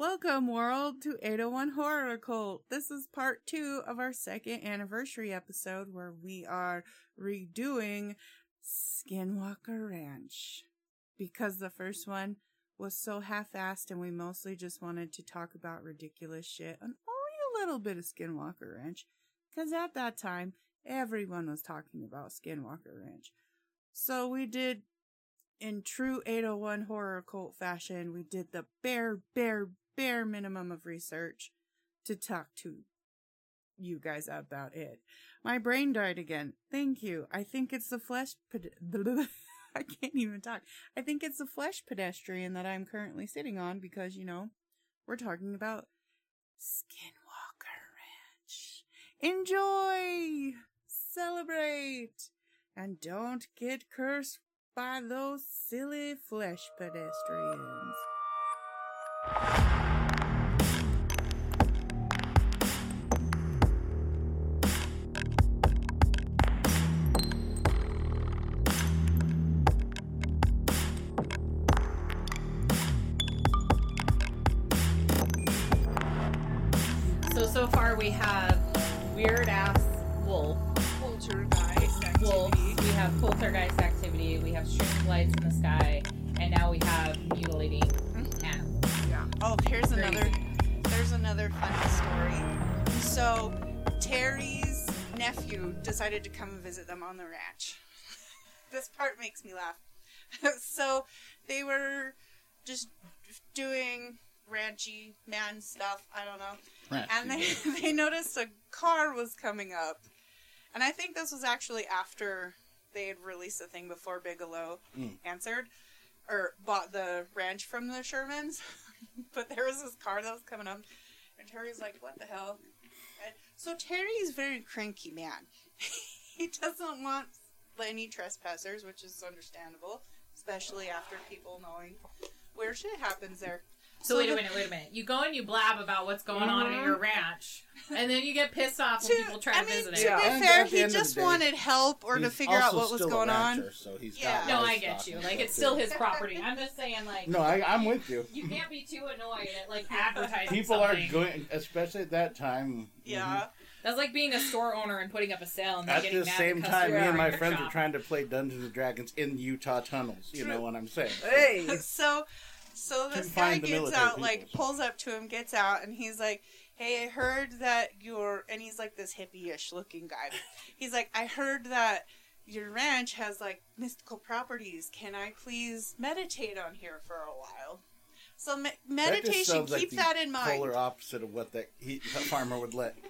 Welcome, world, to 801 Horror Cult. This is part two of our second anniversary episode where we are redoing Skinwalker Ranch. Because the first one was so half assed and we mostly just wanted to talk about ridiculous shit and only a little bit of Skinwalker Ranch. Because at that time, everyone was talking about Skinwalker Ranch. So we did in true 801 horror cult fashion, we did the bare, bare, bare minimum of research to talk to you guys about it. My brain died again. Thank you. I think it's the flesh. I can't even talk. I think it's the flesh pedestrian that I'm currently sitting on because, you know, we're talking about Skinwalker Ranch. Enjoy! Celebrate! And don't get cursed by those silly flesh pedestrians. We have weird ass wolf, Poltergeist wolves. We have poltergeist activity. We have strange lights in the sky, and now we have mutilating hmm. animals. Yeah. Oh, here's Crazy. another. There's another funny story. So, Terry's nephew decided to come and visit them on the ranch. this part makes me laugh. so, they were just doing ranchy man stuff. I don't know. And they they noticed a car was coming up, and I think this was actually after they had released the thing before Bigelow Mm. answered or bought the ranch from the Shermans. but there was this car that was coming up, and Terry's like, "What the hell?" And so Terry's very cranky man. he doesn't want any trespassers, which is understandable, especially after people knowing where shit happens there. So, wait a minute, wait a minute. You go and you blab about what's going on at your mm-hmm. ranch, and then you get pissed off when To- people try I to mean, visit to it. Yeah. be And fair, he just day, wanted help or to figure out what was still a going on. So he's Yeah. No, I get you. Like it's still his property. I'm just saying, like No, I, I'm with you. you can't be too annoyed at like advertising. People something. are going, especially at that time. Mm-hmm. Yeah. That's like being a store owner and putting up a sale and then At getting the mad same time, me and my friends shop. were trying to play Dungeons and Dragons in Utah tunnels. You True. know what I'm saying? Hey, So, so this guy gets military out, like pulls up to him, gets out, and he's like, "Hey, I heard that you're," and he's like this hippie-ish looking guy. He's like, "I heard that your ranch has like mystical properties. Can I please meditate on here for a while?" So me- That just meditation, sounds like keep the that in mind. Polar opposite of what that, he, that farmer would let.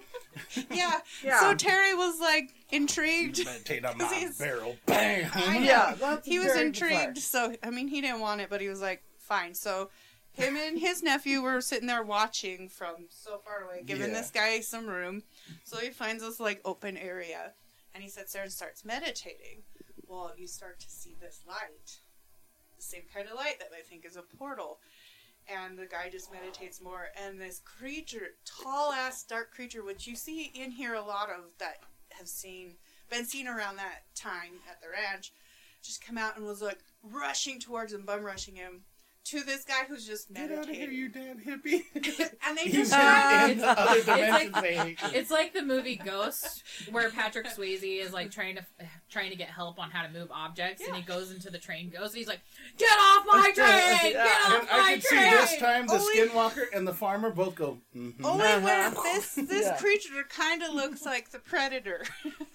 Yeah. Yeah. So Terry was like intrigued. Meditate on 'Cause my barrel. Bam! Yeah, that's he was intrigued, bizarre. so I mean, he didn't want it, but he was like, "Fine." So, him and his nephew were sitting there watching from so far away, giving Yeah. this guy some room. So he finds this like open area, and he sits there and starts meditating. Well, you start to see this light, the same kind of light that I think is a portal. And the guy just meditates more, and this creature, tall ass dark creature, which you see in here a lot of that have seen been seen around that time at the ranch, just come out and was like rushing towards him, bum rushing him to this guy who's just Get out of here, you damn hippie! and they He's just in the other It's like- dimensions. they hate you. It's like the movie Ghost, where Patrick Swayze is like trying to trying to get help on how to move objects, and he goes into the train ghost, and he's like, "Get off my train! Get Yeah. off And I my can see train!" this time the Only- skinwalker and the farmer both go. mhm. only Uh-huh. when this this Yeah. creature kind of looks like the predator,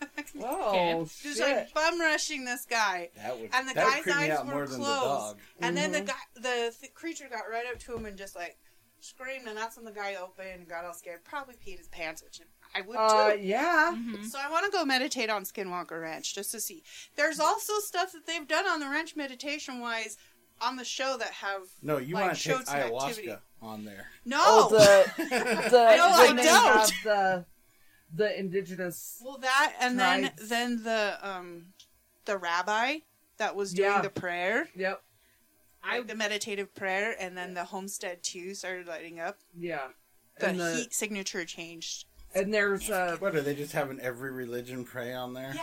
Oh just shit! like bum rushing this guy. That would And the that would guy's creep eyes were more than the closed. dog. And then the Mhm. guy, the th- creature got right up to him and just like screamed, and that's when the guy opened and got all scared. Probably peed his pants, which I would Uh, too. yeah. Mhm. So I want to go meditate on Skinwalker Ranch just to see. There's also stuff that they've done on the ranch meditation wise on the show that have No, you Like, want to take ayahuasca activity. on there. no. Oh, the the No, I don't. the the indigenous. well, that and then then the um the rabbi that was doing Yeah. the prayer, Yep. I the meditative prayer, and then the homestead too started lighting up. Yeah. The, the heat signature changed. and there's uh What are they just having every religion pray on there? Yeah.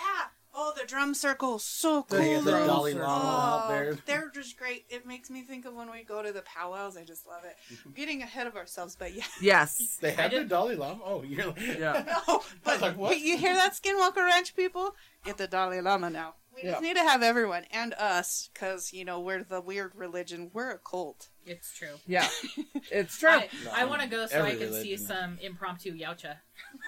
Oh, the drum circle, so cool. The, the Dalai circle. Lama out Oh, there. they're just great. It makes me think of when we go to the powwows. I just love it. We're getting ahead of ourselves, but yeah. Yes. They have the did- Dalai Lama. Oh, you're like, Yeah. No, but like, what? you hear that, Skinwalker Ranch people? Get the Dalai Lama now. We Yeah. just need to have everyone and us, because you know we're the weird religion. We're a cult. It's true. Yeah. It's true. I, No, I want to go so I every can see some impromptu Yautja.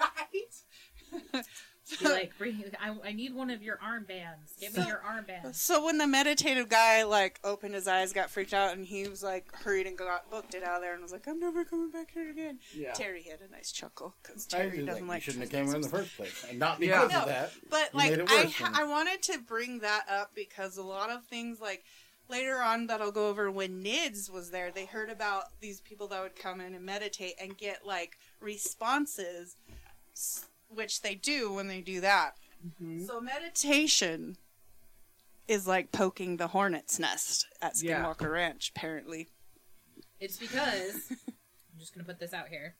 Right. Be like, bring, I, I need one of your armbands. Give me your armband. So when the meditative guy like opened his eyes, got freaked out, and he was like hurried and got booked it out of there, and was like, "I'm never coming back here again." yeah. Terry had a nice chuckle because Terry doesn't like, like. you shouldn't have came in the first place, and not Yeah. because of No, that. But like I, worse ha- I wanted to bring that up because a lot of things like later on that I'll go over when Nids was there, they heard about these people that would come in and meditate and get like responses, s- which they do when they do that. Mhm. So meditation is like poking the hornet's nest at Yeah. Skinwalker Ranch, apparently. It's because I'm just gonna put this out here.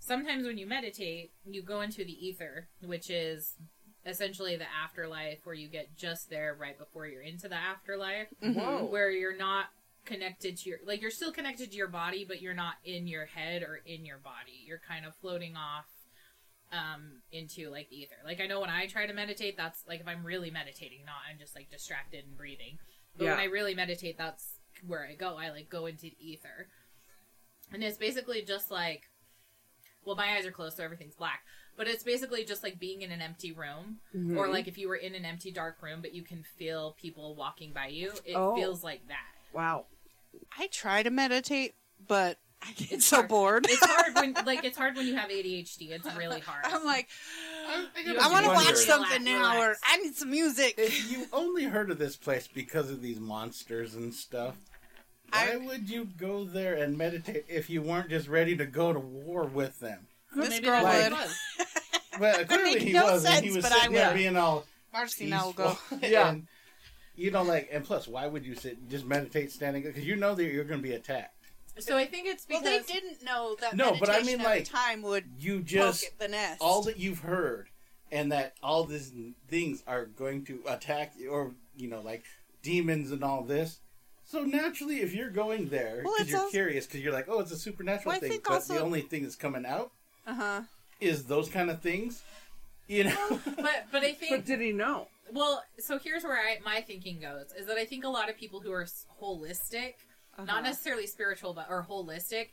Sometimes when you meditate, you go into the ether, which is essentially the afterlife, where you get just there right before you're into the afterlife, Whoa. where you're not connected to your like you're still connected to your body, but you're not in your head or in your body. You're kind of floating off um into like the ether. Like I know when I try to meditate, that's like if I'm really meditating, not I'm just like distracted and breathing. But when I really meditate, that's where I go. I like go into the ether. And it's basically just like well, my eyes are closed, so everything's black. But it's basically just like being in an empty room. Mhm. Or like if you were in an empty dark room but you can feel people walking by you, it Oh. feels like that. Wow. I try to meditate, but It's so hard. bored. It's hard when like it's hard when you have ADHD. It's really hard. I'm like, You I want to watch something Relax, now, or. I need some music. If you only heard of this place because of these monsters and stuff, why I- would you go there and meditate if you weren't just ready to go to war with them? This Maybe girl that's would. what. Well, clearly make he no was, and he was but sitting I there being all Marcy now will peaceful. go. Yeah. and, you know, like, and plus, why would you sit just meditate standing? Because you know that you're going to be attacked. So I think it's Well, because they didn't know that No, but I mean, like, time would You poke just at the nest. all that you've heard, and that all these things are going to attack you, or you know, like demons and all this. So naturally, if you're going there because it's you're also- curious, because you're like, oh, it's a supernatural Well, thing, but also- the only thing that's coming out uh huh. is those kind of things. You know, but but I think. But did he know? well, so here's where I, my thinking goes is that I think a lot of people who are holistic, Uh-huh. not necessarily spiritual but or holistic,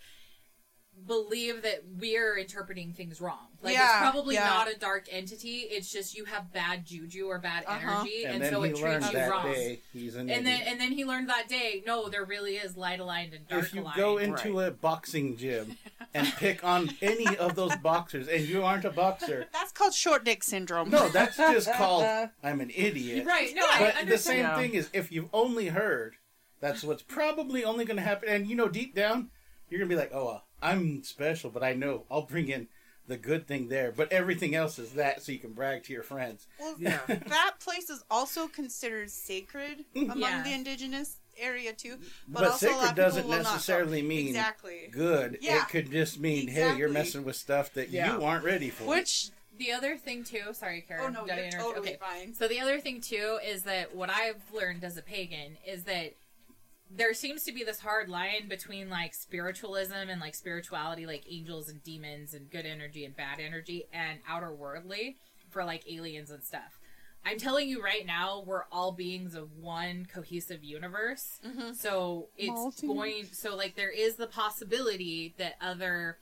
believe that we're interpreting things wrong. Like it's probably yeah. not a dark entity. It's just you have bad juju or bad Uh-huh. energy, and, and, so it treats you wrong. day he's an And then and then he learned that day, no, there really is light aligned and dark if you aligned. go into a boxing gym and pick on any of those boxers, and you aren't a boxer, That's called short dick syndrome. no, that's just called I'm an idiot. right, no, I But the same Yeah. thing is, if you've only heard, that's what's probably only going to happen. And you know, deep down, you're going to be like, oh, well, I'm special, but I know I'll bring in the good thing there. But everything else is that, so you can brag to your friends. Well, Yeah. that place is also considered sacred mm. among Yeah. the indigenous area too. But, But, also sacred doesn't will not go. necessarily mean exactly. good. Yeah. It could just mean, hey, you're messing with stuff that Yeah. you aren't ready for. Which the other thing too, sorry, Karen. oh no, you're totally okay. fine. So the other thing too is that what I've learned as a pagan is that there seems to be this hard line between like spiritualism and like spirituality, like angels and demons and good energy and bad energy, and outer worldly for like aliens and stuff. I'm telling you right now, we're all beings of one cohesive universe. Mhm. So it's Multi- going. So like there is the possibility that other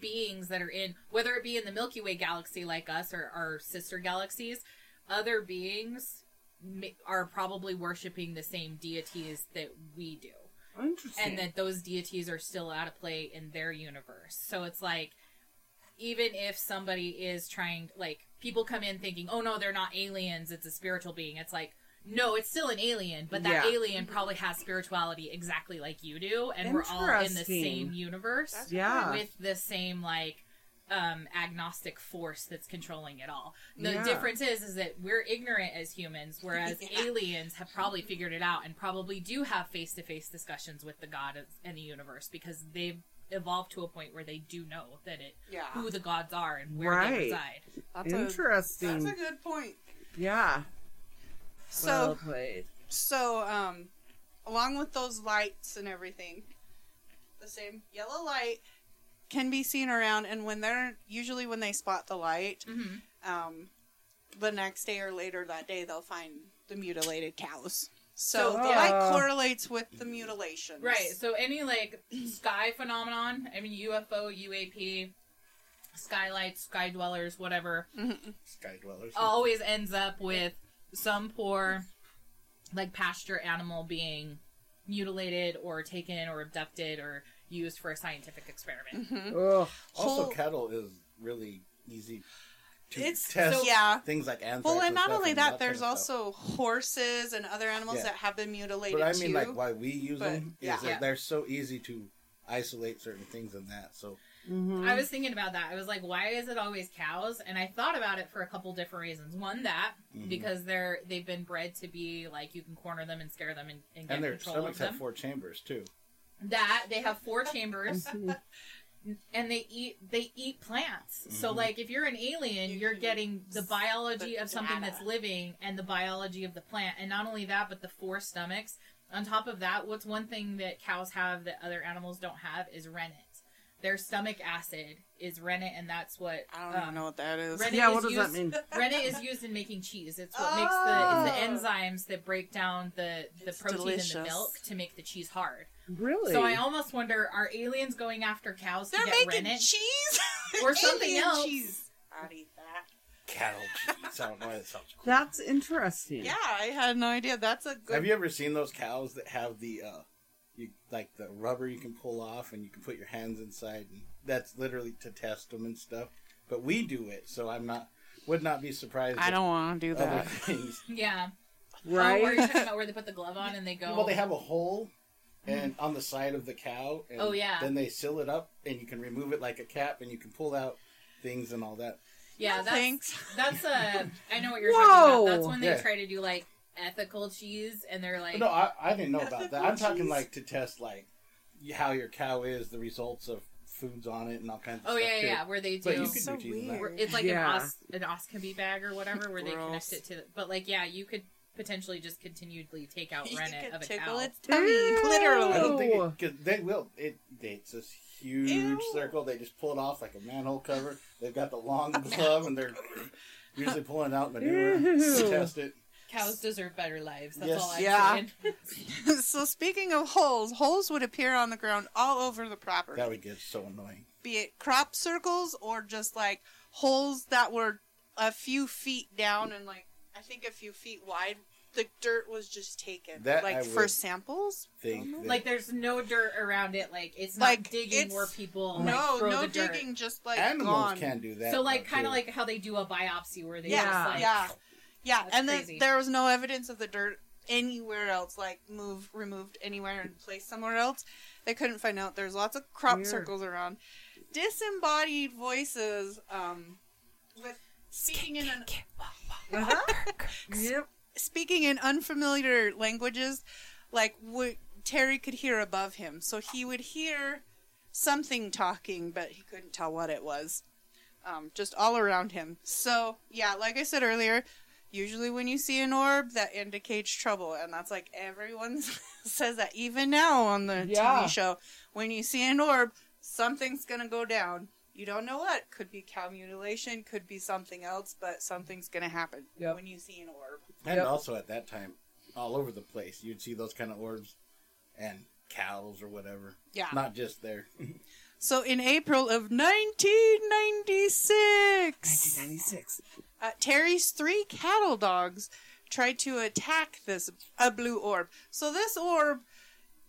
beings that are in, whether it be in the Milky Way galaxy like us or our sister galaxies, other beings ma- are probably worshiping the same deities that we do Interesting. and that those deities are still out of play in their universe so it's like even if somebody is trying like people come in thinking oh no they're not aliens it's a spiritual being it's like no it's still an alien but that Yeah. alien probably has spirituality exactly like you do and we're all in the same universe That's yeah. with the same like um agnostic force that's controlling it all the Yeah. difference is is that we're ignorant as humans whereas Yeah. aliens have probably figured it out and probably do have face-to-face discussions with the god of- and the universe because they've evolved to a point where they do know that it Yeah, who the gods are and where Right. they reside that's a, Interesting. that's a good point. Yeah. So well played. so um along with those lights and everything, the same yellow light can be seen around and when they're usually when they spot the light, hmm um the next day or later that day they'll find the mutilated cows. So, So, the yeah. light correlates with the mutilations. Right. So any like sky phenomenon, I mean UFO, UAP, skylights, sky dwellers, whatever, Mhm. Sky dwellers. always ends up with some poor like pasture animal being mutilated or taken or abducted or used for a scientific experiment. Mhm. Ugh. Also, Whole- cattle is really easy to It's test. so- yeah. things like anthrax. Well, and not only and that, kind there's of stuff. also horses and other animals Yeah. that have been mutilated But I mean, too. like why we use But, them is yeah. that Yeah. they're so easy to isolate certain things in that. So Mhm. I was thinking about that. I was like, why is it always cows? And I thought about it for a couple different reasons. One, that Mhm. because they're they've been bred to be like you can corner them and scare them and, and get and their control stomachs of them. have four chambers too. That they have four chambers and they eat they eat plants. So Mhm. like if you're an alien, You you're getting the biology the of something data. that's living and the biology of the plant. And not only that, but the four stomachs. On top of that, what's one thing that cows have that other animals don't have is rennet. Their stomach acid is rennet, and that's what I don't um, even know what that is. Rennet Yeah, is what does that used- mean? rennet is used in making cheese. It's what makes the it's the Oh. enzymes that break down the the It's protein in the milk to make the cheese hard. Really? So I almost wonder: Are aliens going after cows to They're get making rennet? cheese Or something Alien else. Cheese. I'd eat that. Cattle cheese. I don't know. That sounds cool. That's interesting. Yeah, I had no idea. That's a good. Have you ever seen those cows that have the uh, you like the rubber you can pull off and you can put your hands inside and that's literally to test them and stuff. But we do it, so I'm not would not be surprised. I don't want to do that. things. Yeah. Right? Oh, are you talking about where they put the glove on and they go? Well, they have a hole and on the side of the cow. And Oh, yeah. Then they seal it up and you can remove it like a cap and you can pull out things and all that. yeah, No, that's thanks. that's a i know what you're talking about. That's when they Yeah. try to do like ethical cheese, and they're like, no, I, I didn't know about that. I'm talking cheese. like to test like how your cow is, the results of foods on it, and all kinds of oh stuff. yeah, too. yeah, where they But do. you could So do cheese weird. It's like Yeah. an, os- an oscopy bag or whatever, where they connect it to. But like, yeah, you could potentially just continually take out rennet of a tickle cow. its tummy, Ew. literally. I don't think it, cause they will. It it's this huge Ew. circle. They just pull it off like a manhole cover. They've got the long glove, and they're usually pulling out manure to Ew. test it. Cows deserve better lives. That's Yes. all I'm Yeah. saying. so speaking of holes, holes would appear on the ground all over the property. That would get so annoying. be it crop circles or just like holes that were a few feet down and like I think a few feet wide. The dirt was just taken, That like I for samples. Think that- Like there's no dirt around it. Like it's not Like, digging it's- where people no, like, throw no the dirt. digging, just like animals gone. can do that. So like kind of like how they do a biopsy where they Yeah, just like yeah, yeah. That's and then there was no evidence of the dirt anywhere else, like moved, removed anywhere and placed somewhere else. They couldn't find out. There's lots of crop Weird. circles around. Disembodied voices, um, with speaking in an Yep. speaking in unfamiliar languages, like what Terry could hear above him. So he would hear something talking, but he couldn't tell what it was. Um, just all around him. So yeah, like I said earlier, usually when you see an orb, that indicates trouble, and that's like everyone says that even now on the Yeah. TV show. When you see an orb, something's gonna go down. You don't know what. Could be cow mutilation, could be something else, but something's gonna happen Yep. when you see an orb. and Yep. also at that time, all over the place, you'd see those kind of orbs and cows or whatever. Yeah. Not just there. So in April of 1996, 1996. uh, Terry's three cattle dogs tried to attack this a blue orb. So this orb,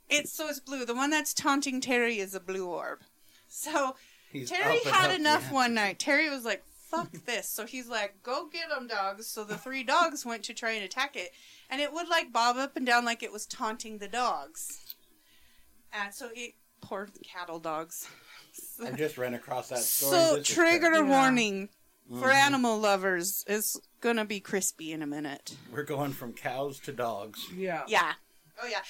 it's so it's blue. The one that's taunting Terry is a blue orb. So He's Terry had up, enough yeah. one night. Terry was like, "Fuck this!" So he's like, "Go get them, dogs." So the three dogs went to try and attack it, and it would like bob up and down like it was taunting the dogs. And so it poor cattle dogs. I just ran across that story. So This trigger terrible. warning for Mhm. animal lovers. It's gonna be crispy in a minute. We're going from cows to dogs. Yeah. Yeah. Oh yeah.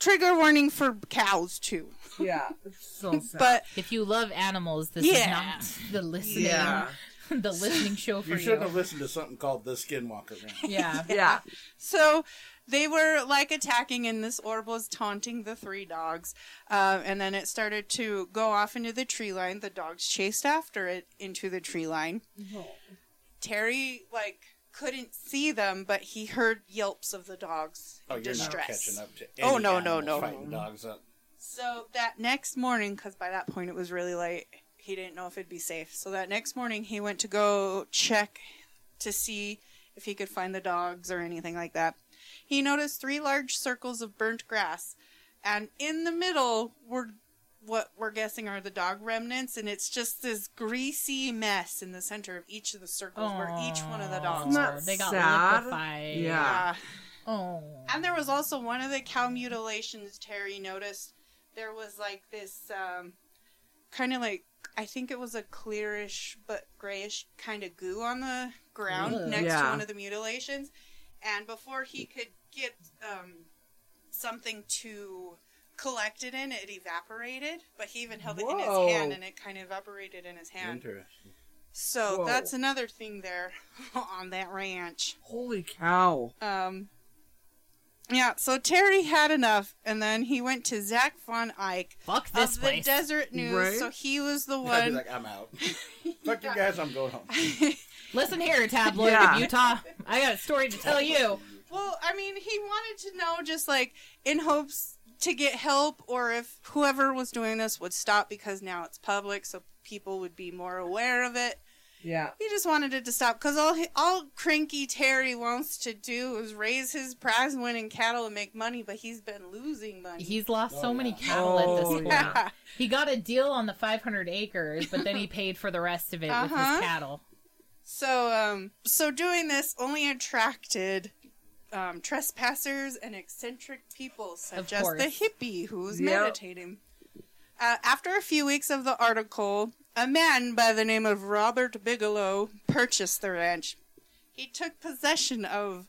Trigger warning for cows too. Yeah. It's so sad. But If you love animals, this Yeah. is not the listening yeah. the listening show for You you. shouldn't have listened to something called the Skinwalker Ranch. Yeah. Yeah. So they were like attacking, and this orb was taunting the three dogs. Uh, and then it started to go off into the tree line. The dogs chased after it into the tree line. Terry like couldn't see them, but he heard yelps of the dogs Oh, in you're not catching up to Oh, any no, no, animal no. Dogs up. So that next morning, because by that point it was really late, he didn't know if it'd be safe. So that next morning, he went to go check to see if he could find the dogs or anything like that. He noticed three large circles of burnt grass, and in the middle were what we're guessing are the dog remnants, and it's just this greasy mess in the center of each of the circles where each one of the dogs were. they got sad? liquefied. Yeah. Yeah. Oh. And there was also one of the cow mutilations Terry noticed. There was like this um, kind of like I think it was a clearish but grayish kind of goo on the ground Ugh. next to one of the mutilations. And before he could get um, something to collect it in, it evaporated. But he even held it in his hand, and it kind of evaporated in his hand. Interesting. So Whoa. that's another thing there on that ranch. Holy cow. Um, yeah, so Terry had enough, and then he went to Zach Van Eyck Fuck this of place. the Deseret News. Right. So he was the I'd be one. like, I'm out. Fuck you guys, I'm going home. Listen here, tabloid Yeah. of Utah. I got a story to tell you. well, I mean, he wanted to know just like in hopes to get help, or if whoever was doing this would stop because now it's public, so people would be more aware of it. Yeah. He just wanted it to stop because all he, all cranky Terry wants to do is raise his prize winning cattle and make money, but he's been losing money. He's lost so Oh, many yeah. cattle at this Oh, point. yeah. He got a deal on the 500 acres, but then he paid for the rest of it with Uh-huh. his cattle. So, um, so doing this only attracted um, trespassers and eccentric people, such as the hippie who was Yep. meditating. Uh, after a few weeks of the article, a man by the name of Robert Bigelow purchased the ranch. He took possession of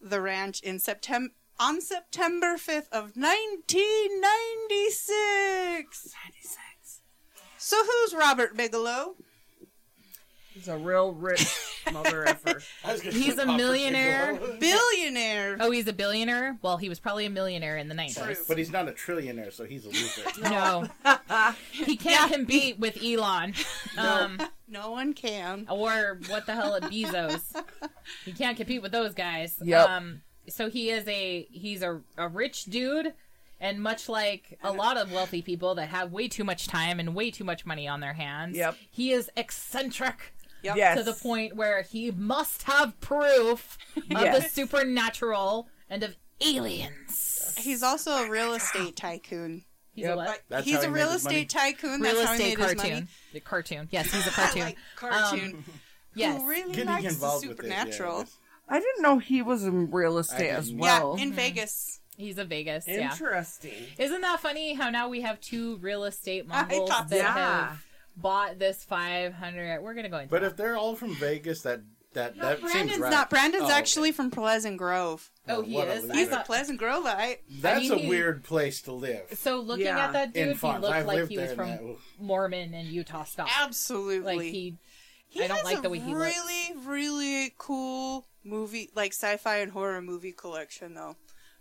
the ranch in September on September 5th of 1996. 96. So who's Robert Bigelow? He's a real rich mother effer. I was gonna He's a millionaire. Billionaire. Oh, he's a billionaire? Well, he was probably a millionaire in the 90s. True. But he's not a trillionaire, so he's a loser. No. he can't compete with Elon. Um, No one can. or what the hell at Bezos. He can't compete with those guys. Yep. Um, so he is a he's a, a rich dude and much like a lot of wealthy people that have way too much time and way too much money on their hands, Yep. he is eccentric Yep. Yes. to the point where he must have proof of the supernatural and of aliens. He's also a real estate tycoon. He's Yep. a what? That's he's how he a made real money? estate tycoon. Real That's how he estate made his cartoon. money. The cartoon. Yes, he's a cartoon. like cartoon. Um, yes. Who really Getting likes the involved with it. supernatural. Yeah, I didn't know he was in real estate as didn't. Yeah, well. in hmm. Vegas. He's a Vegas. Yeah. Interesting. Isn't that funny how now we have two real estate I mongols that. Yeah. have bought this 500 we're gonna go into But if they're all from Vegas, that that No, that seems Brandon's right. not. Brandon's Oh, okay. actually from Pleasant Grove. Oh, oh he what a is? He's a thought- Pleasant Groveite. That's I mean, a weird place to live. so looking Yeah. at that dude In he farms, looked I've like he was from that- mormon and utah stock Absolutely. like he He I don't has like the way he looks. really, really cool movie, like sci-fi and horror movie collection, though.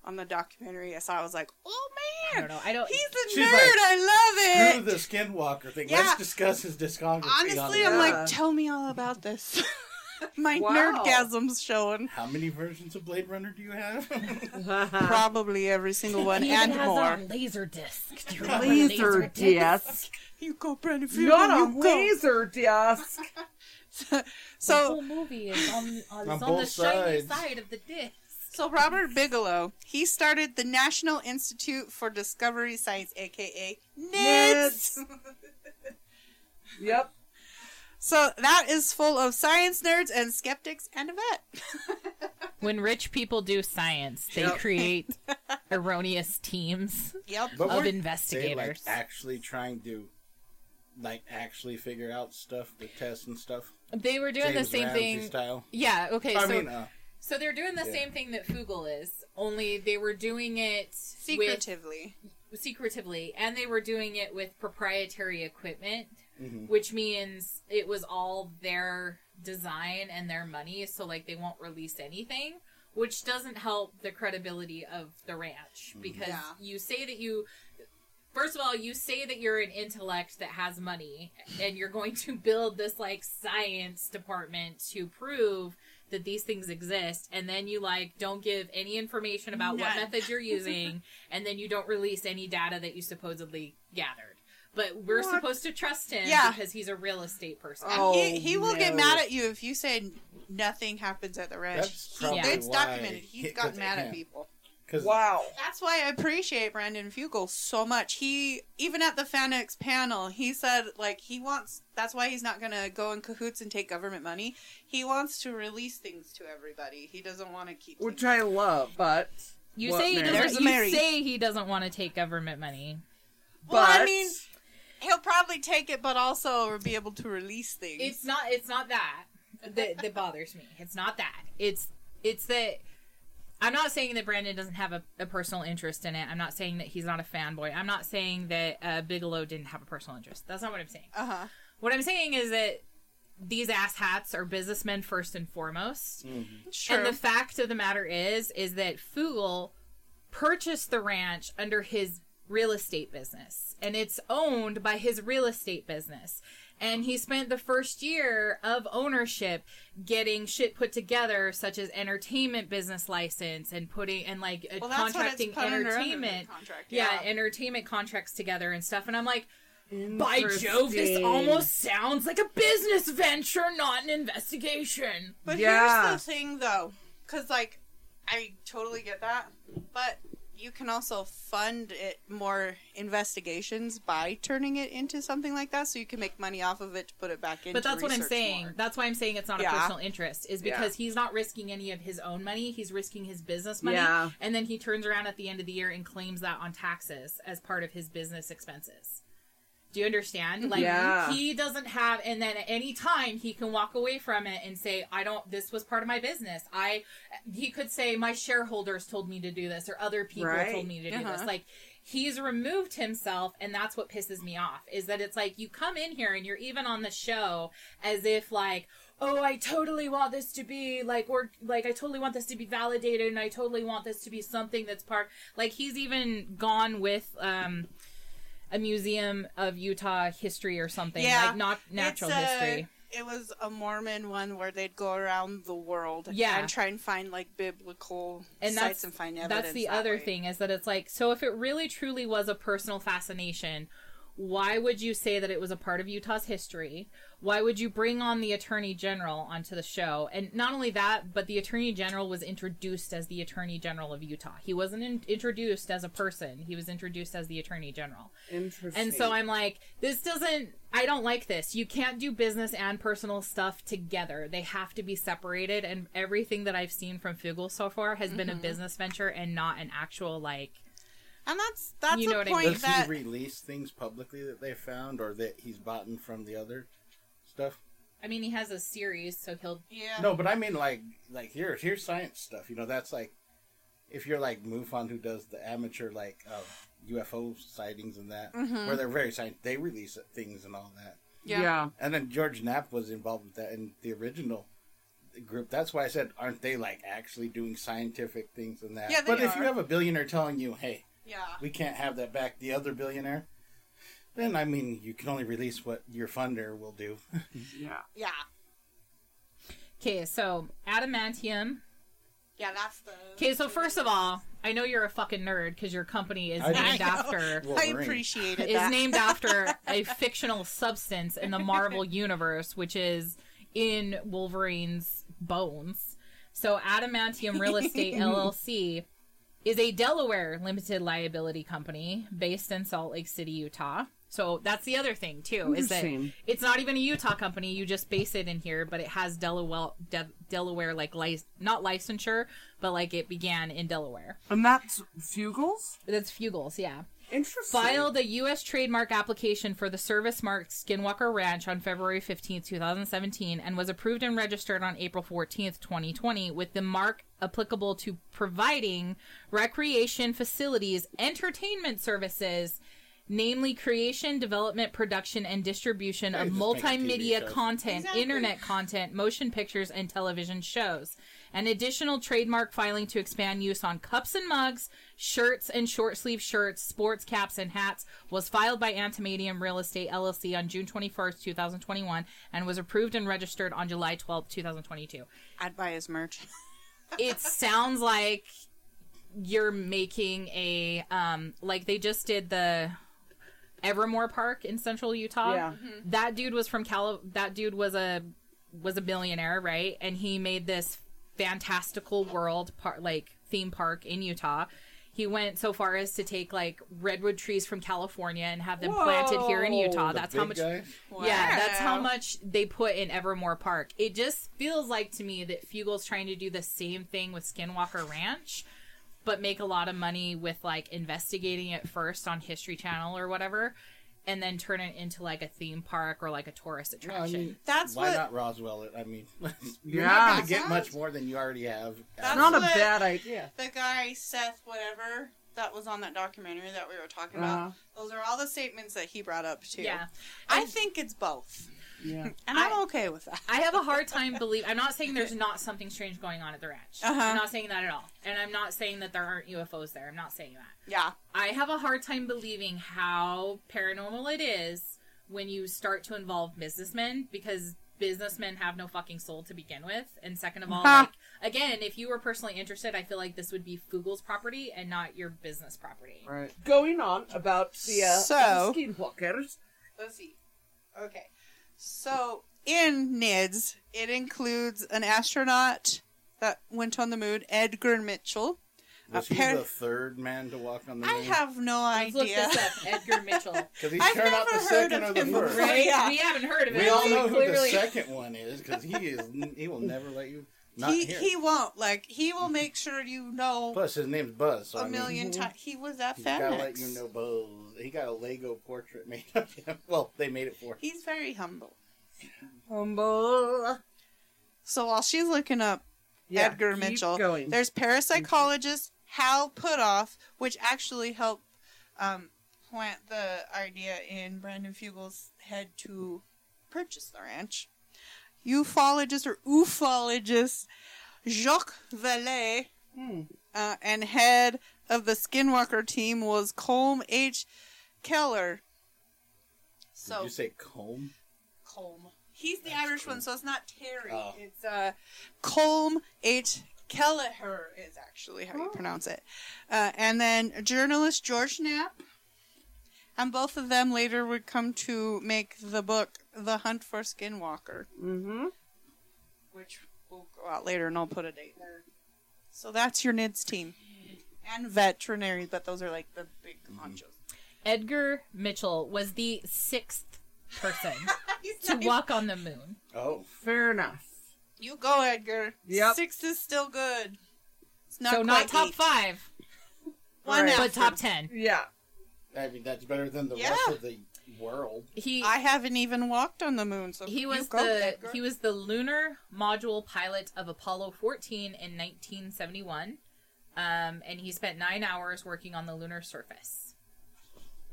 On the documentary I saw, I was like, "Oh i man, don't know i don't he's a She's nerd! like, I Screw love the. Skinwalker thing. Yeah. Let's discuss his discography. Honestly, I'm Yeah. like, "Tell me all about this." My Wow. nerdgasm's showing. How many versions of Blade Runner do you have? Probably every single one he and even has more. a laser disc Do you remember laser disc. You go, Brandon. Field, Not a you go. laser disc. So the whole movie is on, is On on, the both shiny side of the disc so Robert Bigelow, he started the National Institute for Discovery Science, aka NIDS. Yep. So that is full of science nerds and skeptics and a vet. when rich people do science they Yep. create erroneous teams yep. But of weren't They like investigators actually trying to, like, actually figure out stuff, the tests and stuff. they were doing James the same Ramsey thing Style. yeah okay I so mean, uh, So they're doing the Yeah. same thing that Fugal is, only they were doing it with Secretively. secretively, and they were doing it with proprietary equipment, Mhm. which means it was all their design and their money. So like they won't release anything, which doesn't help the credibility of the ranch because Yeah. you say that you. First of all, you say that you're an intellect that has money, and you're going to build this like science department to prove that these things exist, and then you like don't give any information about what None. methods you're using, and then you don't release any data that you supposedly gathered. But we're What? supposed to trust him Yeah. because he's a real estate person. Oh, he, he oh, will get mad at you if you say nothing happens at the ranch. That's He- probably it's why documented. He's he- gotten 'cause- mad at people. Because Wow. That's why I appreciate Brandon Fugal so much. He even at the FanX panel, he said like he wants. That's why he's not gonna go in cahoots and take government money. He wants to release things to everybody. He doesn't want to keep. Which I love, but You say he Mary? Doesn't. You Mary. say he doesn't want to take government money. well, I mean, he'll probably take it, but also be able to release things. It's not. It's not that that, that bothers me. It's not that. It's it's that. I'm not saying that Brandon doesn't have a, a personal interest in it. I'm not saying that he's not a fanboy. I'm not saying that uh, Bigelow didn't have a personal interest. That's not what I'm saying. uh huh. What I'm saying is that these ass hats are businessmen first and foremost. Sure. And the fact of the matter is, is that Fugal purchased the ranch under his real estate business, and it's owned by his real estate business. And he spent the first year of ownership getting shit put together, such as entertainment business license and putting and like uh, well, that's what it's contracting put under under the entertainment, contract. yeah, entertainment contracts together and stuff. And I'm like, by Jove, this almost sounds like a business venture, not an investigation. But Yeah. here's the thing, though, because like I totally get that, but you can also fund it more investigations by turning it into something like that, so you can make money off of it to put it back into. But that's what I'm saying. more. That's why I'm saying it's not Yeah. a personal interest, is Yeah. because he's not risking any of his own money. He's risking his business money. Yeah. And then he turns around at the end of the year and claims that on taxes as part of his business expenses. Do you understand? Like Yeah. he doesn't have and then at any time he can walk away from it and say, I don't this was part of my business. I he could say my shareholders told me to do this or other people Right. told me to do this. Uh-huh. Like he's removed himself and that's what pisses me off is that it's like you come in here and you're even on the show as if like oh i totally want this to be like or like i totally want this to be validated and i totally want this to be something that's part like he's even gone with um a museum of utah history or something Yeah. like not natural uh, history It was a Mormon one where they'd go around the world, Yeah. and try and find like biblical And sites that's- and find evidence. that's the that other way. thing is that it's like so if it really truly was a personal fascination why would you say that it was a part of Utah's history? Why would you bring on the Attorney General onto the show? And not only that, but the Attorney General was introduced as the Attorney General of Utah. He wasn't in- introduced as a person. He was introduced as the Attorney General. Interesting. And so I'm like, this doesn't, I don't like this. You can't do business and personal stuff together. They have to be separated. And everything that I've seen from Fugal so far has been a mm-hmm. business venture and not an actual, like, and that's that's You know the what I point mean. Does that he release things publicly that they found, or that he's bought from the other stuff? I mean, he has a series, so he'll. yeah. No, but I mean like like here here's science stuff. You know, that's like if you're like MUFON who does the amateur like uh, UFO sightings and that, Mhm. where they're very science, they release things and all that. Yeah. yeah. And then George Knapp was involved with that in the original group. That's why I said, aren't they like actually doing scientific things and that? Yeah, they but if you have a billionaire telling you, hey, yeah. we can't have that back, the other billionaire, then I mean, you can only release what your funder will do. Yeah. Yeah. Okay, so adamantium. Yeah, that's the. Okay, so first of all, I know you're a fucking nerd because your company is I named I know. after. I Wolverine. appreciated is that. named after a fictional substance in the Marvel universe, which is in Wolverine's bones. So, Adamantium Real Estate LLC is a Delaware limited liability company based in Salt Lake City, Utah. So that's the other thing too is that it's not even a Utah company. You just base it in here, but it has Delaware, De- Delaware like lic- not licensure, but like it began in Delaware. And that's Fugal's. That's Fugal's, yeah. Interesting. filed a U.S. trademark application for the service mark Skinwalker Ranch on February 15, 2017, and was approved and registered on April 14, 2020, with the mark applicable to providing recreation facilities, entertainment services, namely creation, development, production, and distribution Hey, of just make a TV multimedia content, Exactly. internet content, motion pictures, and television shows. An additional trademark filing to expand use on cups and mugs, shirts and short sleeve shirts, sports caps, and hats was filed by Adamantium Real Estate LLC on June 21st, 2021, and was approved and registered on July 12th, 2022. I'd buy his merch. It sounds like you're making a um like they just did the Evermore Park in Central Utah. Yeah. Mm-hmm. That dude was from Cal. That dude was a was a billionaire, right? And he made this fantastical world par- like theme park in Utah. He went so far as to take like redwood trees from California and have them planted here in Utah. That's how much. guys? Yeah, that's how much they put in Evermore Park. It just feels like to me that Fugal's trying to do the same thing with Skinwalker Ranch, but make a lot of money with like investigating it first on History Channel or whatever, and then turn it into like a theme park or like a tourist Well, I attraction. mean, That's why what- not Roswell it? I mean, you're Yeah. not going to get much more than you already have. That's Not a bad idea. The guy Seth, whatever, that was on that documentary that we were talking Uh-huh. about. Those are all the statements that he brought up too. yeah, I think it's both, Yeah. and I'm I- okay with that. I have a hard time believing. I'm not saying there's not something strange going on at the ranch. Uh-huh. I'm not saying that at all, and I'm not saying that there aren't UFOs there. I'm not saying that. Yeah, I have a hard time believing how paranormal it is when you start to involve businessmen because businessmen have no fucking soul to begin with. And second of all, like again, if you were personally interested, I feel like this would be Fugal's property and not your business property. Right. Going on about the, uh, So- the skinwalkers. let's see. Okay, so in NIDS, it includes an astronaut that went on the moon, Edgar Mitchell. Was A he par- the third man to walk on the moon? I have no Let's look idea. this up. Edgar Mitchell. Because he's I've turned out the never heard second of or the him first. before. Right? Yeah. We haven't heard of it. We all He know who clearly- the second one is because he is he will never let you not he hear. he won't like he will make sure you know Plus his name's Buzz. So a I million times. He was at He's gotta let you know Buzz. He got a Lego portrait made of him. Well, they made it for him. He's very humble. Humble. So while she's looking up Yeah, Edgar keep Mitchell, Going. there's parapsychologist Hal Puthoff, which actually helped um, plant the idea in Brandon Fugal's head to purchase the ranch. Ufologist or ufologist Jacques Vallée Hmm. uh, and head of the Skinwalker team was Colm H. Keller. Did you say comb? Colm. He's the That's Irish cool. one, so it's not Terry. Oh. It's uh, Colm H. Kelleher is actually how you Oh. pronounce it. Uh, and then journalist George Knapp. And both of them later would come to make the book The Hunt for Skinwalker, Mm-hmm. which will go out later, and I'll put a date there. So that's your NIDS team. And veterinary, but those are like the big honchos. Edgar Mitchell was the sixth person to not- walk on the moon. Oh, Fair enough. You go, Edgar. Yep. Six is still good. It's not so not quite top eight. five, One Right. but after. top ten. Yeah. I mean that's better than the Yeah. rest of the world. He I haven't even walked on the moon, so he you was go, the Edgar. he was the lunar module pilot of Apollo 14 in 1971, um, and he spent nine hours working on the lunar surface.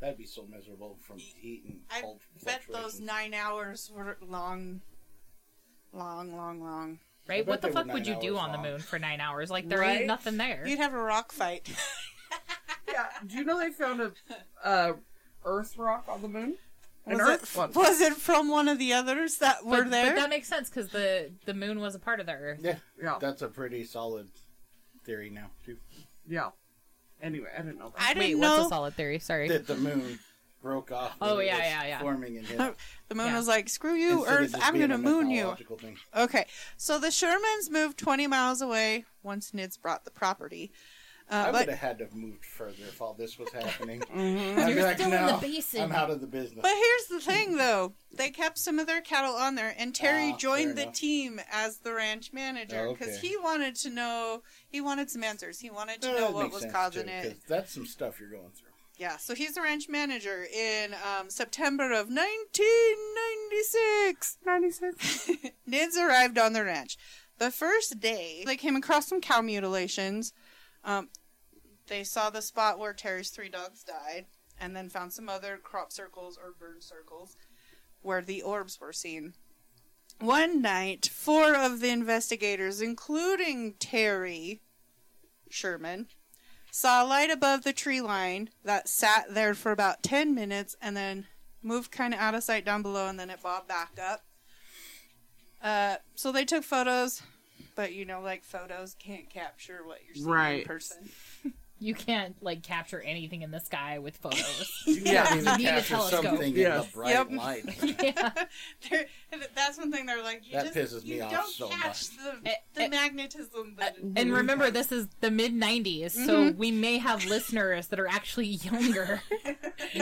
That'd be so miserable from heat and I cold bet those nine hours were long, long, long, long. Right? What the fuck would you do hours on the moon for nine hours? Like there Right? ain't nothing there. You'd have a rock fight. Yeah. Do you know they found a uh, Earth rock on the moon? An was, Earth it, one. was it from one of the others that were but, there? but that makes sense because the the moon was a part of the Earth. Yeah, Yeah. that's a pretty solid theory now too. Yeah. Anyway, I didn't know that. I didn't what's know a solid theory? Sorry. That the moon broke off. when Oh, it yeah, was yeah, yeah. Forming and hit. the moon Yeah. was like, "Screw you, Instead Earth! I'm gonna moon you." Thing. Okay, so the Shermans moved 20 miles away once Nids brought the property. Uh, I but would have had to have moved further if all this was happening. Mm-hmm. I'd be You're like, still in no, the basin." I'm out of the business. But here's the thing, though. They kept some of their cattle on there, and Terry Ah, joined the enough. team as the ranch manager Oh, because okay. he wanted to know. He wanted some answers. He wanted to Uh, know what was causing too, it. 'cause That's some stuff you're going through. Yeah, so he's the ranch manager in um, September of 1996. 96. Nids arrived on the ranch. The first day, they came across some cow mutilations. Um, they saw the spot where Terry's three dogs died, and then found some other crop circles or burn circles where the orbs were seen. One night, four of the investigators, including Terry Sherman, saw a light above the tree line that sat there for about 10 minutes and then moved kind of out of sight down below and then it bobbed back up. Uh, so they took photos, but you know, like photos can't capture what you're seeing in Right. person. You can't like capture anything in the sky with photos. You Yeah. can't even You need a capture telescope. something Yeah. in the bright Yep. light. yeah. That's one thing they're like. You That just, pisses me you off don't so catch the, Eh, the eh, magnetism. That And remember, this is the mid '90s, so we may have listeners that are actually younger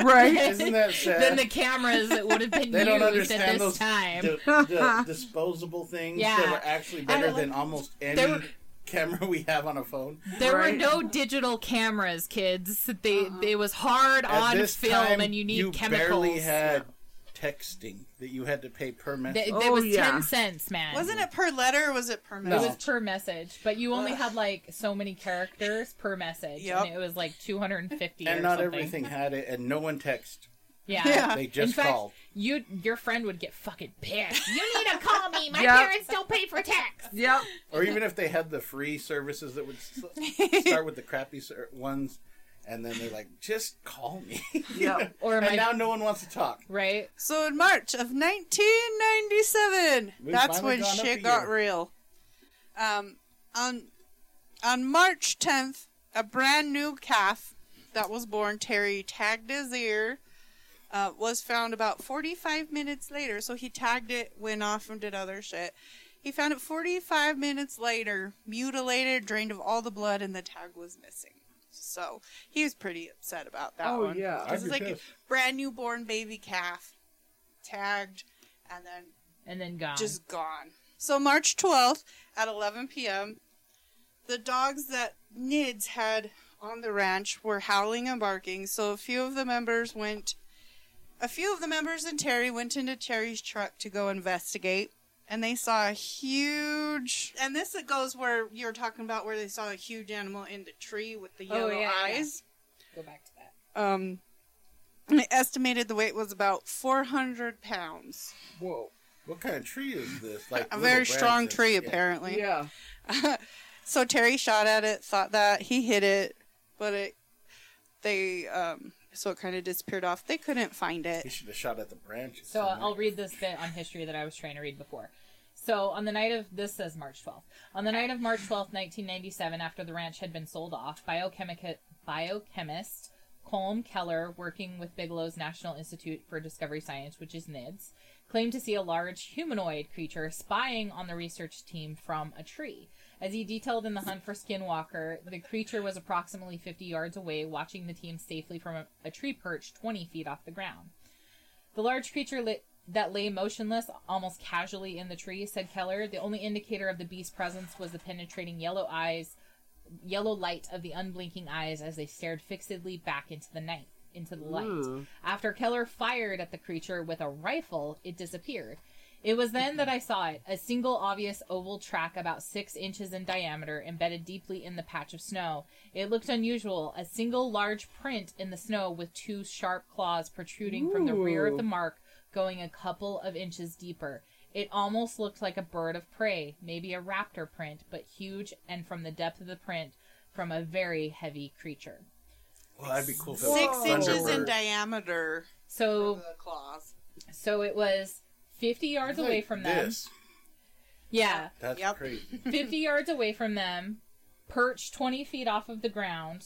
Right. Isn't that sad? than the cameras that would have been they don't used at this those time. the, the disposable things that Yeah. were actually better And, than almost any there were- camera we have on a phone. There Right. were no digital cameras, kids. They Uh-uh. it was hard At on this film, time, and you need you chemicals. barely had texting that you had to pay per message. Th- Oh, it was yeah. ten cents, man. Wasn't it per letter or was it per No. It was per message, but you only Ugh. had like so many characters per message, Yep. and it was like two hundred and fifty. and not something. everything had it, and no one text. Yeah. Yeah. They In just fact, called. you your friend would get fucking pissed. You need to call me. My Yep. parents don't pay for text. Yep. Or even if they had the free services that would start with the crappy ser- ones, and then they're like, just call me. Yep. Or and my now no one wants to talk. right. So in March of 1997, We've that's when shit got year. real. Um, on on March 10th, a brand new calf that was born, Terry tagged his ear, uh, was found about 45 minutes later. So he tagged it, went off and did other shit. He found it 45 minutes later, mutilated, drained of all the blood, and the tag was missing. So he was pretty upset about that Oh, one. yeah. I'd This be is like a pissed. brand new born baby calf, tagged, and then And then gone. just gone. So March 12th at 11 p.m., the dogs that Nids had on the ranch were howling and barking. So a few of the members went. A few of the members and Terry went into Terry's truck to go investigate, and they saw a huge. And this it goes where you were talking about, where they saw a huge animal in the tree with the Oh, yellow yeah, yeah. eyes. go back to that. Um, they estimated the weight was about 400 pounds. Whoa. What kind of tree is this? Like A little very strong branches. tree, Yeah. apparently. Yeah. so Terry shot at it, thought that he hit it, but it they um so it kind of disappeared off. They couldn't find it. He it. should have shot at the branches. So somewhere. I'll read this bit on history that I was trying to read before. So on the night of this says March 12th. On the night of March 12th, 1997, after the ranch had been sold off, biochemic- biochemist Colm Kelleher, working with Bigelow's National Institute for Discovery Science, which is NIDS, claimed to see a large humanoid creature spying on the research team from a tree. As he detailed in The Hunt for Skinwalker, the creature was approximately 50 yards away, watching the team safely from a, a tree perch 20 feet off the ground. The large creature lit, that lay motionless, almost casually in the tree, said Kelleher. The only indicator of the beast's presence was the penetrating yellow eyes, yellow light of the unblinking eyes as they stared fixedly back into the night, into the light. Ooh. After Kelleher fired at the creature with a rifle, it disappeared. It was then that I saw it, a single obvious oval track about six inches in diameter, embedded deeply in the patch of snow. It looked unusual, a single large print in the snow with two sharp claws protruding from the rear of the mark, going a couple of inches deeper. It almost looked like a bird of prey, maybe a raptor print, but huge and from the depth of the print, from a very heavy creature. Well, that'd be cool. If Six inches in diameter. So, the claws. so it was 50 yards Like away from them. This. Yeah. That's Yep. crazy. 50 yards away from them, perched 20 feet off of the ground,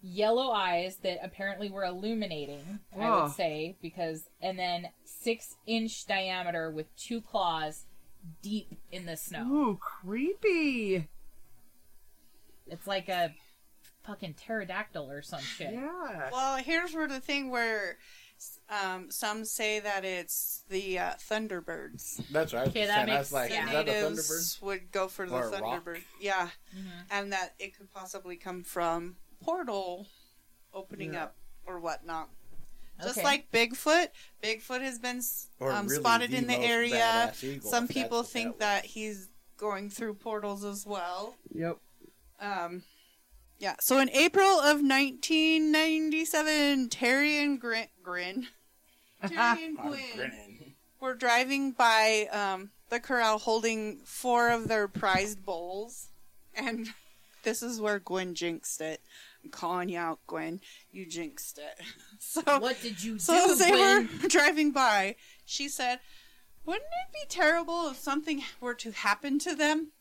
yellow eyes that apparently were illuminating, I Oh. would say, because, and then six inch diameter with two claws deep in the snow. Ooh, creepy. It's like a fucking pterodactyl or some shit. Yeah. Well, here's where the thing where um, some say that it's the uh, Thunderbirds. That's what I was Okay, that makes- was like, The yeah. is that natives would go for the Or rock? Thunderbird. Yeah, Mhm. and that it could possibly come from portal opening Yeah. up or whatnot. Just Okay. like Bigfoot, Bigfoot has been um, really spotted the in the area. eagle, Some people think that that he's going through portals as well. Yep. Um, yeah. So in April of 1997, Terry and Grin, Grin Terry and I'm Gwyn grinning. were driving by um, the corral holding four of their prized bulls, and this is where Gwen jinxed it. I'm calling you out, Gwen. You jinxed it. So, What did you say? so do, as they Gwen? were driving by, she said, "Wouldn't it be terrible if something were to happen to them?"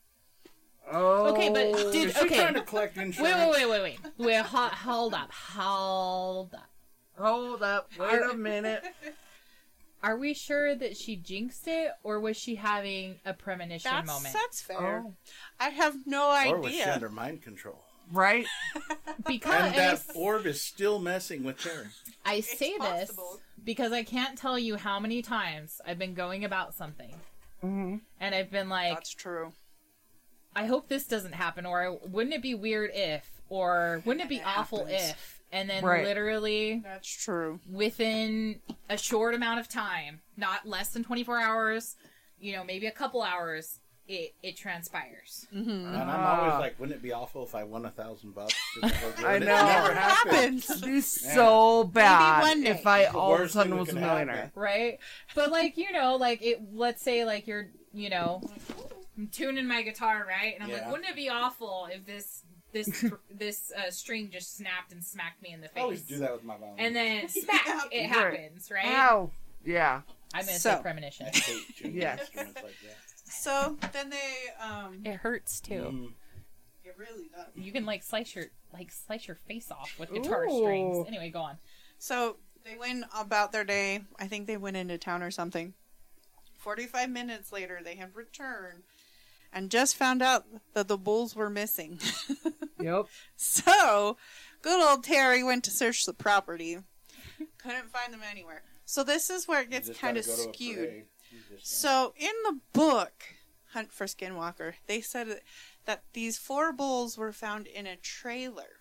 Oh. Okay, but did- Is she okay. trying to collect Wait, insurance? wait, wait, wait, wait. Wait, ho- hold up, hold up. Hold up. Wait a minute. Are we sure that she jinxed it, or was she having a premonition That's moment? that's fair. Oh. I have no idea. Or was she under mind control? Right? Because And that orb is still messing with Terry. I say It's this possible. because I can't tell you how many times I've been going about something, Mm-hmm. and I've been like, That's true. I hope this doesn't happen, or wouldn't it be weird if, or wouldn't it be It awful happens. if, and then Right. literally That's true. within a short amount of time, not less than 24 hours, you know, maybe a couple hours, it, it transpires. Mm-hmm. And I'm always like, wouldn't it be awful if I won a thousand bucks? just to go do it? I And it know. never Never happens. happens. It'd be so bad one day. if I all of a sudden was a millionaire. happen. Right? But like, you know, like it let's say like you're, you know, I'm tuning my guitar, right? And I'm Yeah. like, wouldn't it be awful if this this this uh, string just snapped and smacked me in the face. I always do that with my violin. And then smack, it happens, right? Ow. Yeah. I'm gonna So- say premonition. I hate tuning Yes. instruments like that. So then they um It hurts too. Mm. it really does. You can like slice your like slice your face off with guitar Ooh. strings. Anyway, go on. So they went about their day. I think they went into town or something. 45 minutes later, they have returned and just found out that the bulls were missing. Yep. so, good old Terry went to search the property. Couldn't find them anywhere. So, this is where it gets kind of gotta go to a skewed. parade. You just- So, in the book, Hunt for Skinwalker, they said that these four bulls were found in a trailer.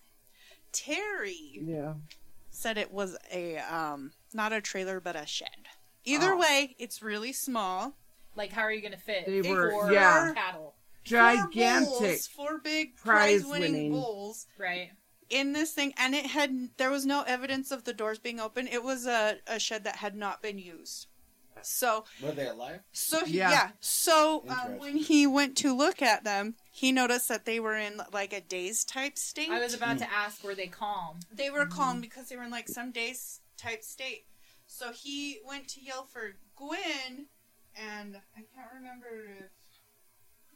Terry Yeah. said it was a um not a trailer but a shed. Either Oh. way, it's really small. Like, how are you gonna fit They were- yeah. cattle, Four Gigantic. four big prize prize-winning winning. bulls right? in this thing, and it had there was no evidence of the doors being open. It was a, a shed that had not been used. So Were they alive? so he, Yeah. yeah. So um, when he went to look at them, he noticed that they were in like a dazed type state. I was about to ask, were they calm? They were calm because they were in like some daze type state. So he went to yell for Gwen, and I can't remember if.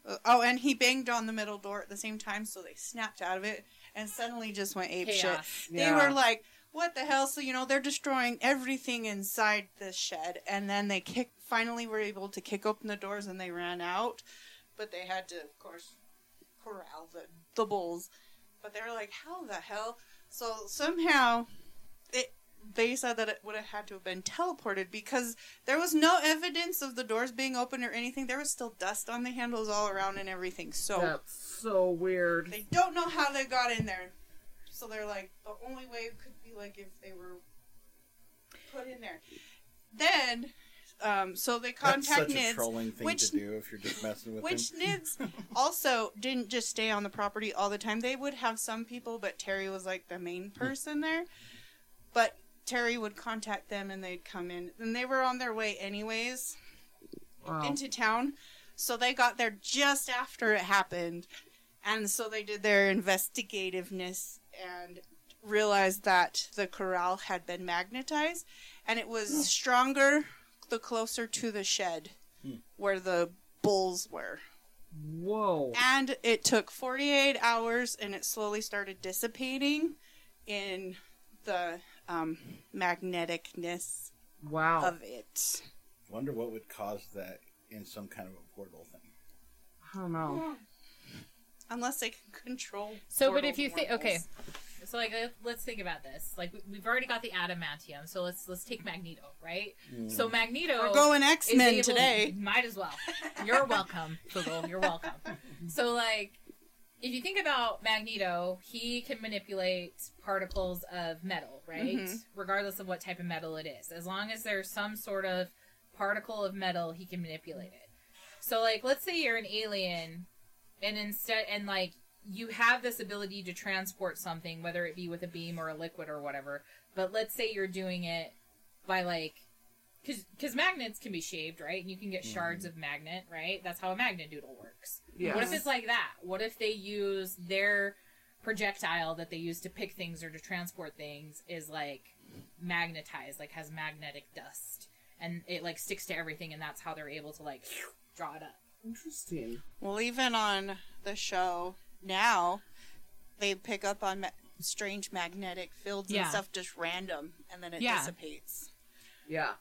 Uh, oh, and he banged on the middle door at the same time, so they snapped out of it and suddenly just went ape shit. They Yeah. were like, "What the hell?" So you know they're destroying everything inside the shed, and then they kick. Finally, were able to kick open the doors, and they ran out. But they had to, of course, corral the the bulls. But they were like, "How the hell?" So somehow, it they said that it would have had to have been teleported because there was no evidence of the doors being open or anything. There was still dust on the handles all around and everything. So That's so weird. they don't know how they got in there. So they're like, the only way could be like if they were put in there. Then, um, so they That's contact such a NIDS, trolling thing which- to do if you're just messing with which them. NIDS also didn't just stay on the property all the time. They would have some people, but Terry was like the main person there. But Terry would contact them and they'd come in. And they were on their way anyways Wow. into town. So they got there just after it happened. And so they did their investigativeness and realized that the corral had been magnetized and it was stronger the closer to the shed Hmm. where the bulls were. Whoa. And it took 48 hours and it slowly started dissipating in the um, magneticness Wow. of it. Wonder what would cause that in some kind of a portal thing. I don't know. Unless they can control. So, but if you think, okay, so like uh, let's think about this. Like we- we've already got the adamantium, so let's let's take Magneto, right? So Magneto, We're going X Men today. Might as well. You're welcome, Google. You're welcome. So like, if you think about Magneto, he can manipulate particles of metal, right? Mhm. Regardless of what type of metal it is. As long as there's some sort of particle of metal, he can manipulate it. So like let's say you're an alien and instead and like you have this ability to transport something whether it be with a beam or a liquid or whatever, but let's say you're doing it by like because magnets can be shaved, right? And you can get mm-hmm. shards of magnet, right? That's how a magnet doodle works. Yeah. What if it's like that? What if they use their projectile that they use to pick things or to transport things is like magnetized, like has magnetic dust, and it like sticks to everything, and that's how they're able to like draw it up. Interesting. Well, even on the show now, they pick up on ma- strange magnetic fields Yeah. and stuff just random, and then it Yeah. dissipates. Yeah.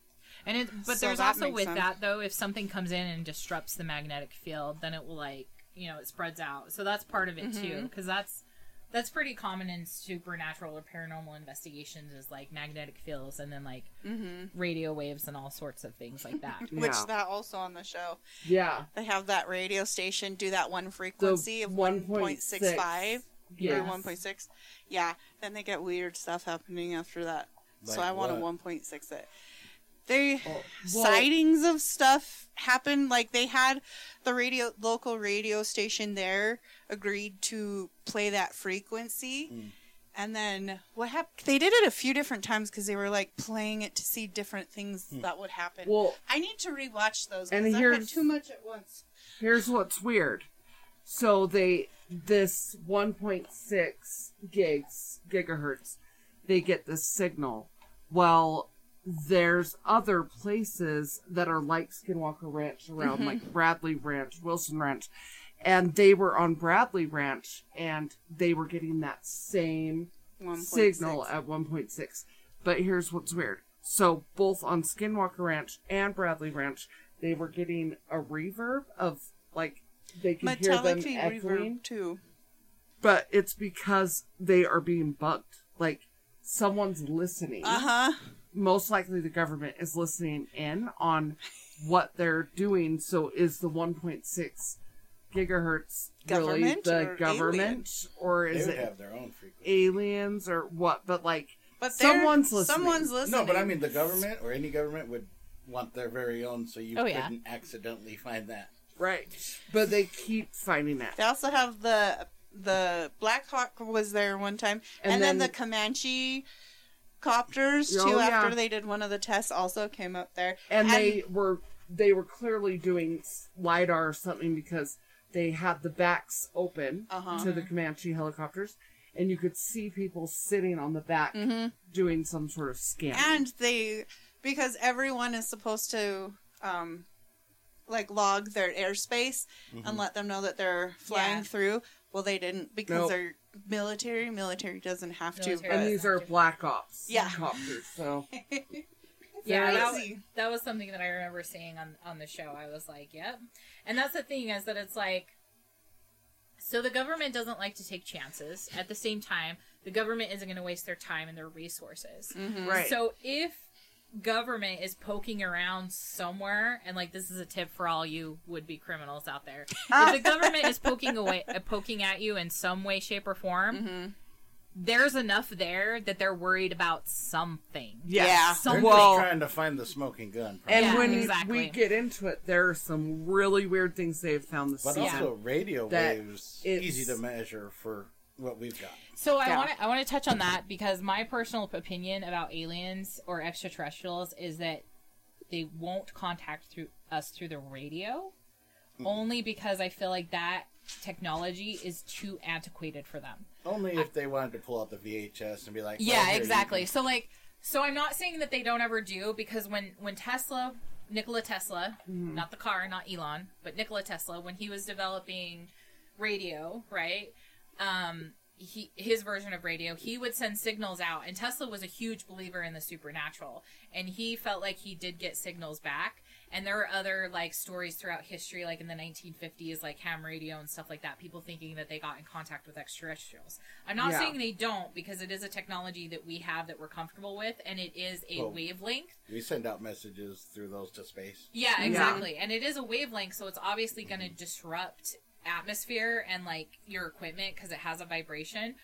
And it, but So there's also with sense. that though, if something comes in and disrupts the magnetic field, then it will like you know it spreads out. So that's part of it too, Mhm. because that's that's pretty common in supernatural or paranormal investigations is like magnetic fields and then like Mm-hmm. radio waves and all sorts of things like that. Which that also on the show, Yeah. they have that radio station do that one frequency of one point six five or Yes. one point six. Yeah, then they get weird stuff happening after that. so I want a what? one point six it. They Oh, sightings of stuff happened like they had the radio local radio station there agreed to play that frequency Mm. and then what happened they did it a few different times because they were like playing it to see different things Hmm. that would happen Well, i need to rewatch those And because i had here's- too much at once here's what's weird. So they this 1.6 gigs gigahertz, they get this signal. Well, there's other places that are like Skinwalker Ranch around, like Bradley Ranch, Wilson Ranch, and they were on Bradley Ranch, and they were getting that same 1.6. signal at 1.6. But here's what's weird. So both on Skinwalker Ranch and Bradley Ranch, they were getting a reverb of like they could hear them echoing, reverb too but it's because they are being bugged. Like someone's listening. uh-huh Most likely the government is listening in on what they're doing. So is the 1.6 gigahertz really Government the or government or They is would it have their own frequency. aliens or what? But like but they're- Someone's listening. someone's listening No, but I mean the government or any government would want their very own, so you Oh, yeah. couldn't accidentally find that. Right. But they keep finding that. They also have the the Black Hawk was there one time, and, And then, then- the Comanche copters Oh, too. yeah. After they did one of the tests, also came up there, And they were they were clearly doing lidar or something because they had the backs open Uh-huh. to the Comanche helicopters, and you could see people sitting on the back Mhm. doing some sort of scan. and they because everyone is supposed to um like log their airspace and let them know that they're flying Yeah. through. Well, they didn't because Nope. they're military. Military doesn't have Military. to. And but- these are black ops Yeah. copters. So Yeah, that, Crazy. was- that was something that I remember seeing on on the show. I was like, "Yep," and that's the thing is that it's like, so the government doesn't like to take chances. At the same time, the government isn't going to waste their time and their resources. Mhm. right. So if government is poking around somewhere, and like this is a tip for all you would be criminals out there, if the government is poking away, uh, poking at you in some way, shape, or form, Mhm. there's enough there that they're worried about something. yes. Yeah. They're Well, trying to find the smoking gun. and Yeah, when exactly. we get into it, there are some really weird things they've found this but season. also radio waves easy to measure for what we've got. So I Yeah. want to I want to touch on that because my personal opinion about aliens or extraterrestrials is that they won't contact through us through the radio, only because I feel like that technology is too antiquated for them. Only if they wanted to pull out the VHS and be like, well, Yeah, exactly. So like, so I'm not saying that they don't ever do because when when Tesla, Nikola Tesla, mm-hmm. not the car, not Elon, but Nikola Tesla, when he was developing radio, right? Um, he his version of radio, he would send signals out, and Tesla was a huge believer in the supernatural, and he felt like he did get signals back. And there are other like stories throughout history, like in the 1950s, like ham radio and stuff like that. People thinking that they got in contact with extraterrestrials. I'm not Yeah. saying they don't because it is a technology that we have that we're comfortable with, and it is a Well- wavelength. we send out messages through those to space. Yeah, Yeah. exactly. And it is a wavelength, so it's obviously going to disrupt atmosphere and like your equipment because it has a vibration.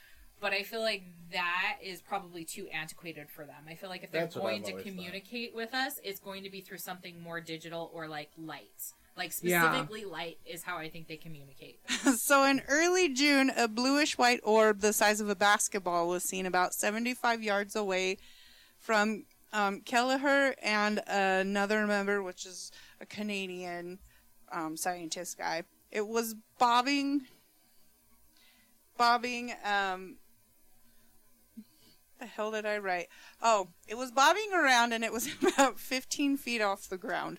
But I feel like that is probably too antiquated for them. I feel like if they're That's what going I've to always thought. communicate with us, it's going to be through something more digital or like light. Like Yeah. specifically light is how I think they communicate. so in early June, a bluish white orb the size of a basketball was seen about 75 yards away from um, Kelleher and another member, which is a Canadian um, scientist guy. It was bobbing, bobbing. Um, the hell did I write? Oh, it was bobbing around and it was about 15 feet off the ground.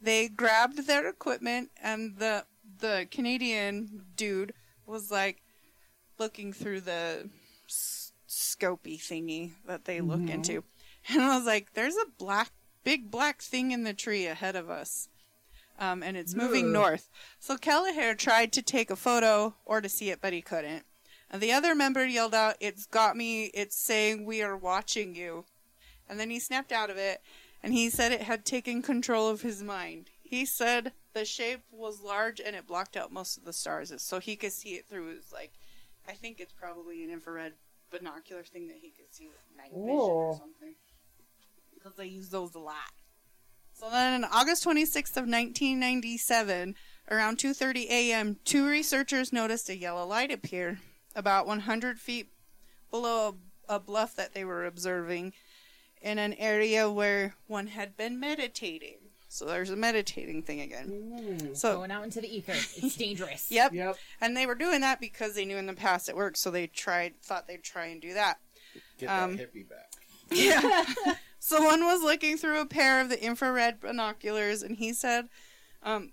They grabbed their equipment and the the Canadian dude was like looking through the s- scopy thingy that they look Mhm. into. And I was like, there's a black, big black thing in the tree ahead of us. Um, and it's moving Ugh. north. So Kelleher tried to take a photo or to see it, but he couldn't. And the other member yelled out, It's got me. It's saying we are watching you. And then he snapped out of it and he said it had taken control of his mind. He said the shape was large and it blocked out most of the stars, so he could see it through his like. I think it's probably an infrared binocular thing that he could see with night vision or something. Because they use those a lot. So then, on August 26th of 1997, around 2:30 a.m., two researchers noticed a yellow light appear about 100 feet below a, a bluff that they were observing in an area where one had been meditating. So there's a meditating thing again. Ooh. So Going out into the ether, it's dangerous. yep, Yep. and they were doing that because they knew in the past it worked, so they tried thought they'd try and do that. Get Um, that hippie back. Yeah. So one was looking through a pair of the infrared binoculars, and he said, um,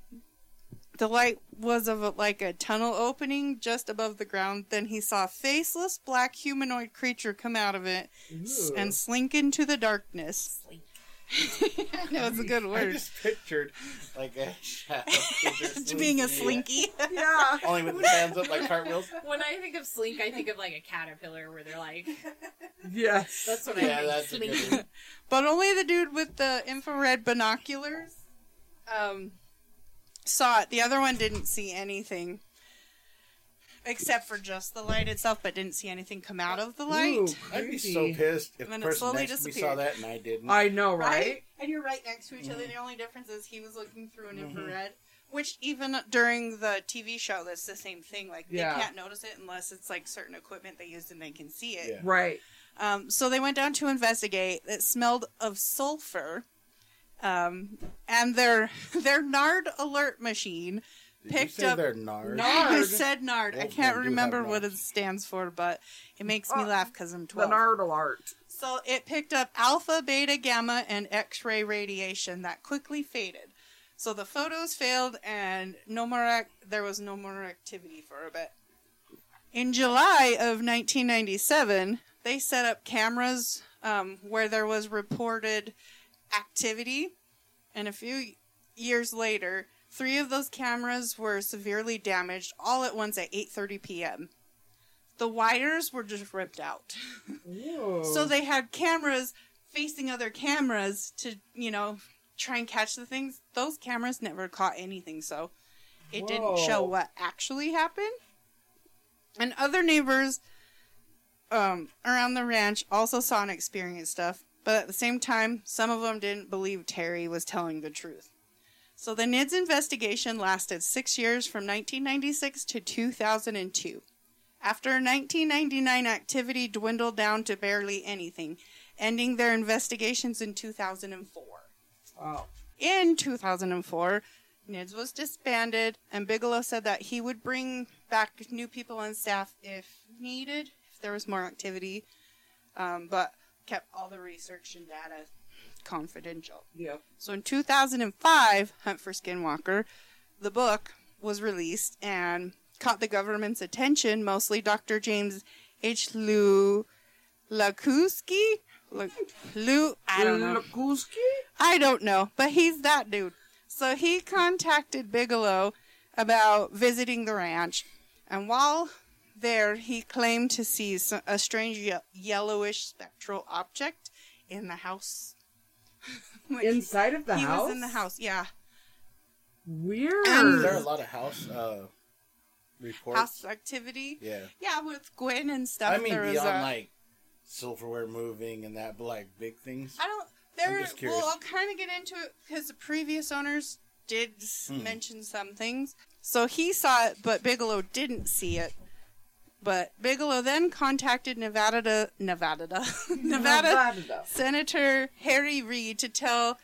the light was of a, like a tunnel opening just above the ground. Then he saw a faceless black humanoid creature come out of it Ooh. and slink into the darkness. Slink. no, it's a good word. I just pictured like a shadow. Being a slinky. yeah. Only with the hands up like cartwheels. When I think of slink, I think of like a caterpillar where they're like, Yes. that's what Yeah, I think. that's a good Slink. one. But only the dude with the infrared binoculars um, saw it. The other one didn't see anything. Except for just the light itself, but didn't see anything come out of the light. Ooh, I'd be so creepy. pissed if And then the it person slowly next to me saw disappeared. that and I didn't. I know, right? And you're right next to each other. The only difference is he was looking through an Mhm. infrared, which even during the TV show, that's the same thing. Like Yeah. they can't notice it unless it's like certain equipment they used and they can see it. Yeah. Right. Um, so they went down to investigate. It smelled of sulfur, um, and their their Nard alert machine Did picked you say up- they're Nard? Nard. I said Nard. I can't remember what it stands for, but it makes me Oh, laugh because I'm The 12. Nard alert. So it picked up alpha, beta, gamma, and X ray radiation that quickly faded. So the photos failed, and no more ac- there was no more activity for a bit. In July of 1997, they set up cameras um, where there was reported activity, and a few years later, three of those cameras were severely damaged all at once at 8:30 p.m. The wires were just ripped out. So they had cameras facing other cameras to, you know, try and catch the things. Those cameras never caught anything, so it didn't show what actually happened. And other neighbors um, around the ranch also saw and experienced stuff, but at the same time, some of them didn't believe Terry was telling the truth. So the NIDS investigation lasted six years from 1996 to 2002. After 1999, activity dwindled down to barely anything, ending their investigations in 2004. Oh. In 2004, NIDS was disbanded, and Bigelow said that he would bring back new people and staff if needed, if there was more activity, um, but kept all the research and data confidential. Yep. So in 2005, Hunt for Skinwalker, the book was released and caught the government's attention, mostly Dr. James H. Lu Lakuski. Lu, I don't know. Lukuski? I don't know, but he's that dude. So he contacted Bigelow about visiting the ranch, and while there, he claimed to see a strange ye- yellowish spectral object in the house. Like, Inside of the he house? was in the house, yeah. Weird. And- Is there a lot of house uh, Reports. house activity. Yeah. Yeah, with Gwen and stuff. I mean, there was beyond a- like silverware moving and that, but like big things. I don't. There. just curious. Well, I'll kind of get into it because the previous owners did Hmm. mention some things. So he saw it, but Bigelow didn't see it. But Bigelow then contacted Nevada, Nevada, Nevada Nevada. Senator Harry Reid to tell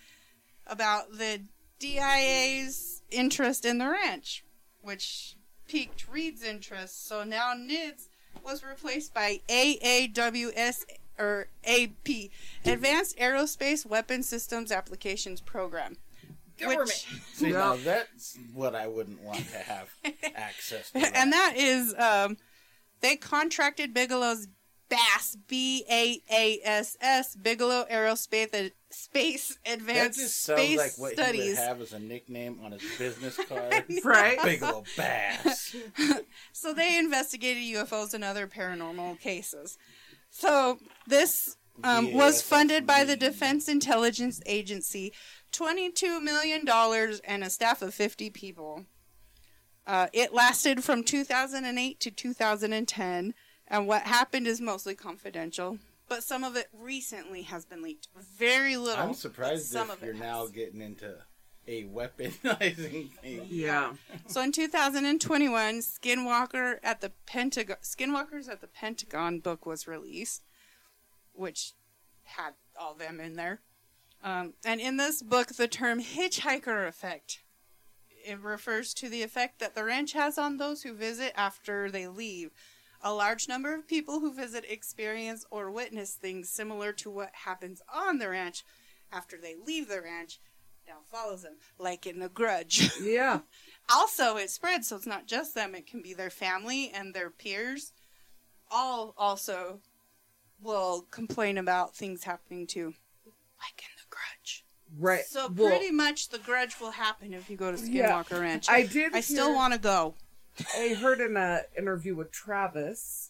about the DIA's interest in the ranch, which piqued Reid's interest. So now NIDS was replaced by AAWS or AP, Advanced Aerospace Weapon Systems Applications Program. Government. See, now that's what I wouldn't want to have access to. and that is um, they contracted Bigelow's BASS B A A S S Bigelow Aerospace Space that Advanced just sounds Space like what he Studies. would have as a nickname on his business card. Right? Bigelow Bass. So they investigated UFOs and other paranormal cases. So this um, was funded by the Defense Intelligence Agency, twenty-two million dollars and a staff of fifty people. Uh, it lasted from 2008 to 2010, and what happened is mostly confidential. But some of it recently has been leaked. Very little. I'm surprised some if of you're has. now getting into a weaponizing thing. Yeah. So in 2021, Skinwalker at the Pentagon, Skinwalkers at the Pentagon book was released, which had all them in there. Um, and in this book, the term hitchhiker effect it refers to the effect that the ranch has on those who visit after they leave. A large number of people who visit experience or witness things similar to what happens on the ranch after they leave the ranch. Now follows them, like in The Grudge. Yeah. also it spreads so it's not just them it can be their family and their peers all also will complain about things happening too like in the grudge Right. so Well, pretty much the grudge will happen if you go to Yeah. skinwalker ranch I did. i still want to go I heard in an interview with Travis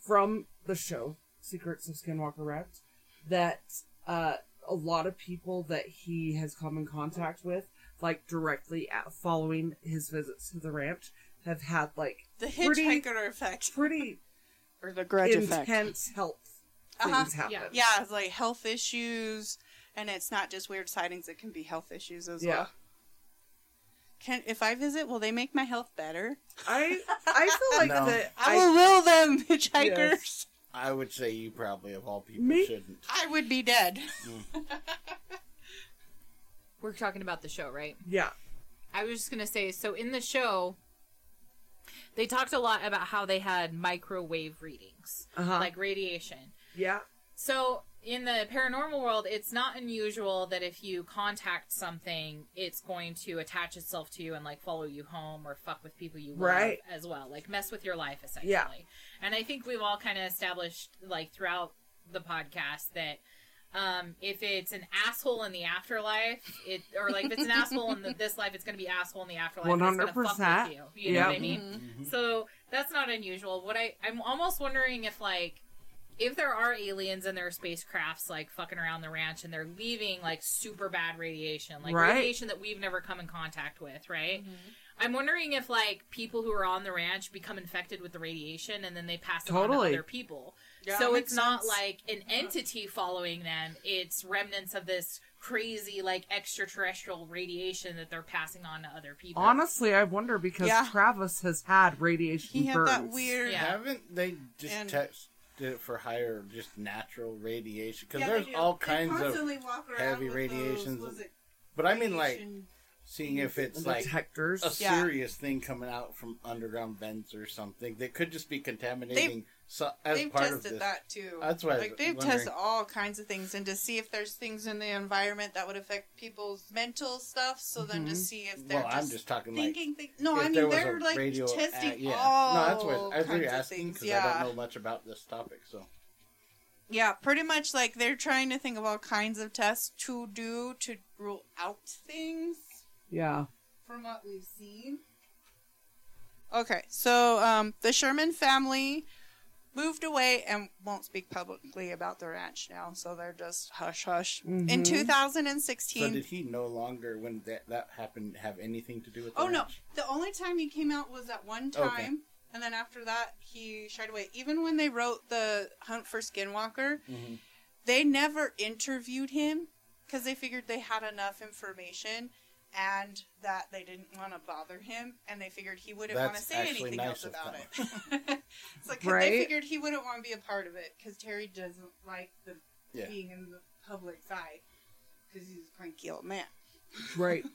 from the show Secrets of Skinwalker Ranch that uh, a lot of people that he has come in contact with, like directly at, following his visits to the ranch, have had like the Pretty- hitchhiker effect pretty or the grudge effect intense health Uh-huh. things happen. Yeah. yeah like health issues and it's not just weird sightings it can be health issues as Yeah. well can if i visit will they make my health better I I feel like No. that I, I, will will them, hitchhikers. Yes. I would say you probably, of all people, Me? shouldn't. I would be dead. We're talking about the show, right? yeah I was just gonna say, so in the show, they talked a lot about how they had microwave readings, uh-huh like radiation. yeah So in the paranormal world, it's not unusual that if you contact something, it's going to attach itself to you and like follow you home or fuck with people you love Right. as well, like mess with your life essentially. Yeah. And I think we've all kind of established like throughout the podcast that um, if it's an asshole in the afterlife, it or like if it's an asshole in the, this life, it's going to be asshole in the afterlife. and It's gonna fuck 100%. with you. You know what I mean? Mm-hmm. So that's not unusual. What I I'm almost wondering if like if there are aliens in their spacecrafts like fucking around the ranch and they're leaving like super bad radiation, like Right. radiation that we've never come in contact with, right? Mm-hmm. I'm wondering if like people who are on the ranch become infected with the radiation and then they pass it on to other people. Yeah, so it's makes not sense. like an entity following them; it's remnants of this crazy like extraterrestrial radiation that they're passing on to other people. honestly I wonder because Yeah. Travis has had radiation He had burns. that weird. Yeah. Haven't they just And- tested it for higher, just natural radiation? Because Yeah, they there's do. all They kinds of. walk around heavy with radiations. those, was it But I mean, like, seeing if it's like detectors. a Yeah. serious thing coming out from underground vents or something that could just be contaminating so, as they've part of tested this. that too. That's why like they've wondering. tested all kinds of things and to see if there's things in the environment that would affect people's mental stuff. So then to Mhm. see if they're Well, just, I'm just talking like thinking things. No, I mean they're like radio testing uh, yeah. all no, that's what I was really asking because Yeah, I don't know much about this topic. So yeah, pretty much like they're trying to think of all kinds of tests to do to rule out things. yeah. from what we've seen. Okay, so um, the Sherman family moved away and won't speak publicly about the ranch now. So they're just hush hush. In Mhm. 2016. So did he no longer, when that that happened, have anything to do with? The oh no, the only time he came out was at one Okay. time. And then after that, he shied away. Even when they wrote the Hunt for Skinwalker, Mhm. they never interviewed him because they figured they had enough information and that they didn't want to bother him and they figured he wouldn't want to say anything nice else about them. it. it's like 'cause Right? they figured he wouldn't want to be a part of it because Terry doesn't like the Yeah. being in the public's eye because he's a cranky old man. Right.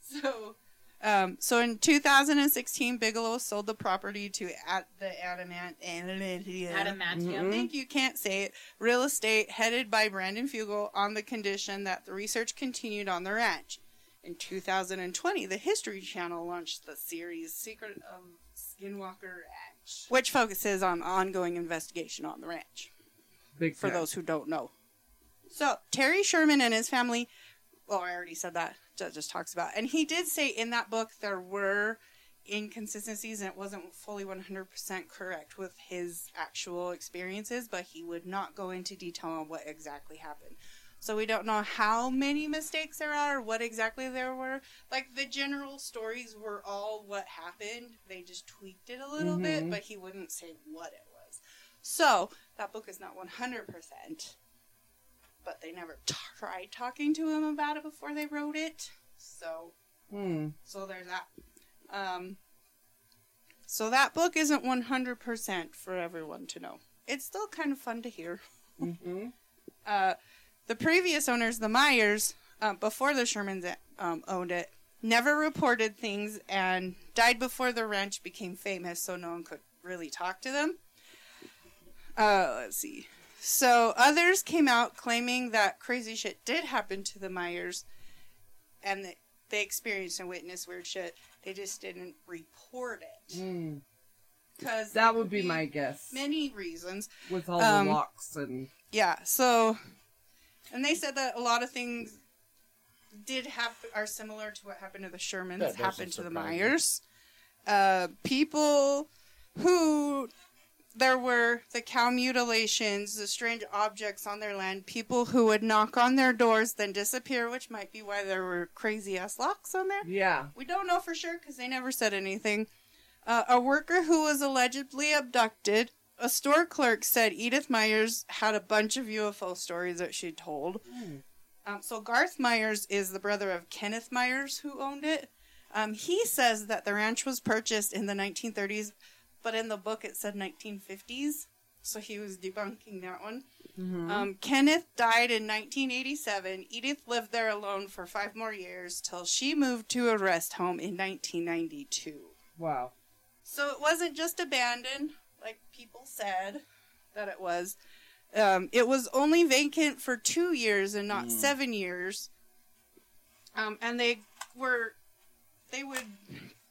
So, um, so in 2016, Bigelow sold the property to at the Adamant Adamantium. Mhm. I think you can't say it. Real estate headed by Brandon Fugal on the condition that the research continued on the ranch. In 2020, the History Channel launched the series Secret of Skinwalker Ranch, which focuses on ongoing investigation on the ranch Big for those who don't know. So, Terry Sherman and his family, well, I already said that, that just talks about. And he did say in that book there were inconsistencies and it wasn't fully 100% correct with his actual experiences, but he would not go into detail on what exactly happened. So we don't know how many mistakes there are, what exactly there were. Like the general stories were all what happened. They just tweaked it a little bit, Mhm. but he wouldn't say what it was. So that book is not 100%. But they never tried talking to him about it before they wrote it. So Hmm. so there's that. Um, so that book isn't 100% for everyone to know. It's still kind of fun to hear. Mm-hmm. Uh, the previous owners, the Myers, uh, before the Shermans um, owned it, never reported things and died before the ranch became famous, so no one could really talk to them. Uh, let's see. So others came out claiming that crazy shit did happen to the Myers, and that they experienced and witnessed weird shit. They just didn't report it Mm. because That would be my guess. many reasons. With all Um, the locks and Yeah, so and they said that a lot of things did happen are similar to what happened to the Shermans That doesn't happened to the surprise me. Myers. Uh, people who there were the cow mutilations, the strange objects on their land, people who would knock on their doors then disappear, which might be why there were crazy ass locks on there. yeah. We don't know for sure because they never said anything. Uh, a worker who was allegedly abducted. A store clerk said Edith Myers had a bunch of UFO stories that she told. Hmm. Um, so Garth Myers is the brother of Kenneth Myers who owned it. Um, he says that the ranch was purchased in the 1930s, but in the book it said 1950s. So he was debunking that one. Mhm. Um, Kenneth died in 1987. Edith lived there alone for five more years till she moved to a rest home in 1992. wow. So it wasn't just abandoned, like people said that it was. Um, it was only vacant for two years and not Mm. seven years. Um, and they were, they would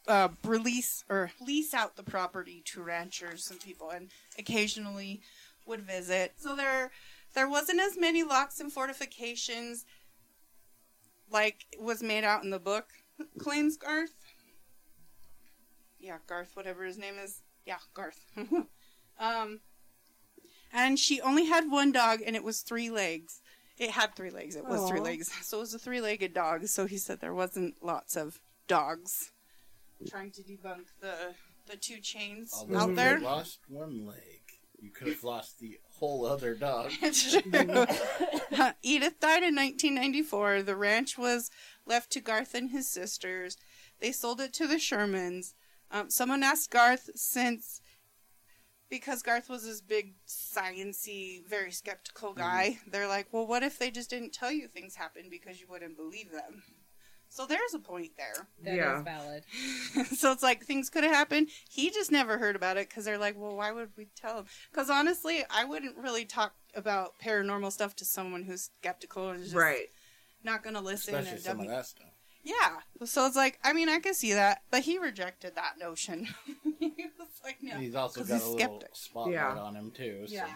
uh, release or lease out the property to ranchers and people, and occasionally would visit. So there, there wasn't as many locks and fortifications like was made out in the book. Claims Garth. Yeah, Garth, whatever his name is. Yeah, Garth. um, and she only had one dog, and it was three legs. It had three legs. It was three legs. So it was a three-legged dog. So he said there wasn't lots of dogs. Trying to debunk the the two chains Although out there. lost one leg, you could have lost the whole other dog. It's true. Edith died in 1994. The ranch was left to Garth and his sisters. They sold it to the Shermans. Um, someone asked Garth since because Garth was this big sciency, very skeptical guy. They're like, "Well, what if they just didn't tell you things happened because you wouldn't believe them?" So there's a point there. That is Yeah. valid. so it's like things could have happened. He just never heard about it because they're like, well, why would we tell him? Because honestly, I wouldn't really talk about paranormal stuff to someone who's skeptical and just Right. not going to listen. Especially and some of that stuff. Yeah. So it's like, I mean, I can see that, but he rejected that notion. he was like, no. He's also got he's a little skeptic. spotlight Yeah. on him too. So. Yeah.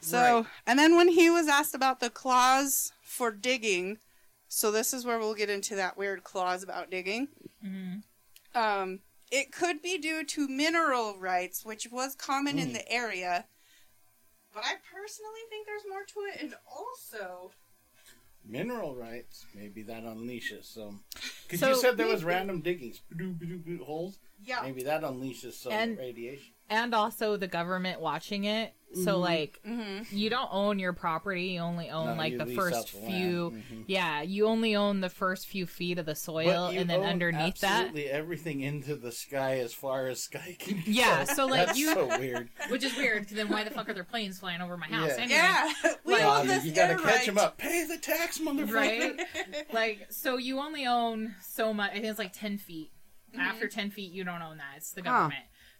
So, Right. and then when he was asked about the clause for digging, so this is where we'll get into that weird clause about digging. hmm Um, it could be due to mineral rights, which was common in Mm. the area. But I personally think there's more to it, and also Mineral rights, maybe that unleashes some. Because So- you said there was random diggings, holes. yeah, Maybe that unleashes some And- radiation. And also the government watching it. So Mhm. like hmm you don't own your property, you only own No, like the first few land. Mhm. Yeah, you only own the first few feet of the soil But you and then own underneath that absolutely everything into the sky as far as sky can go. Yeah, so, like, That's you- so weird. which is weird because then why the fuck are there planes flying over my house Yeah. anyway? yeah, we Like- own this you gotta catch right. him up. Pay the tax, motherfucker. Right? Like so you only own so much I think it's like ten feet. Mm-hmm. After ten feet you don't own that. It's the Huh.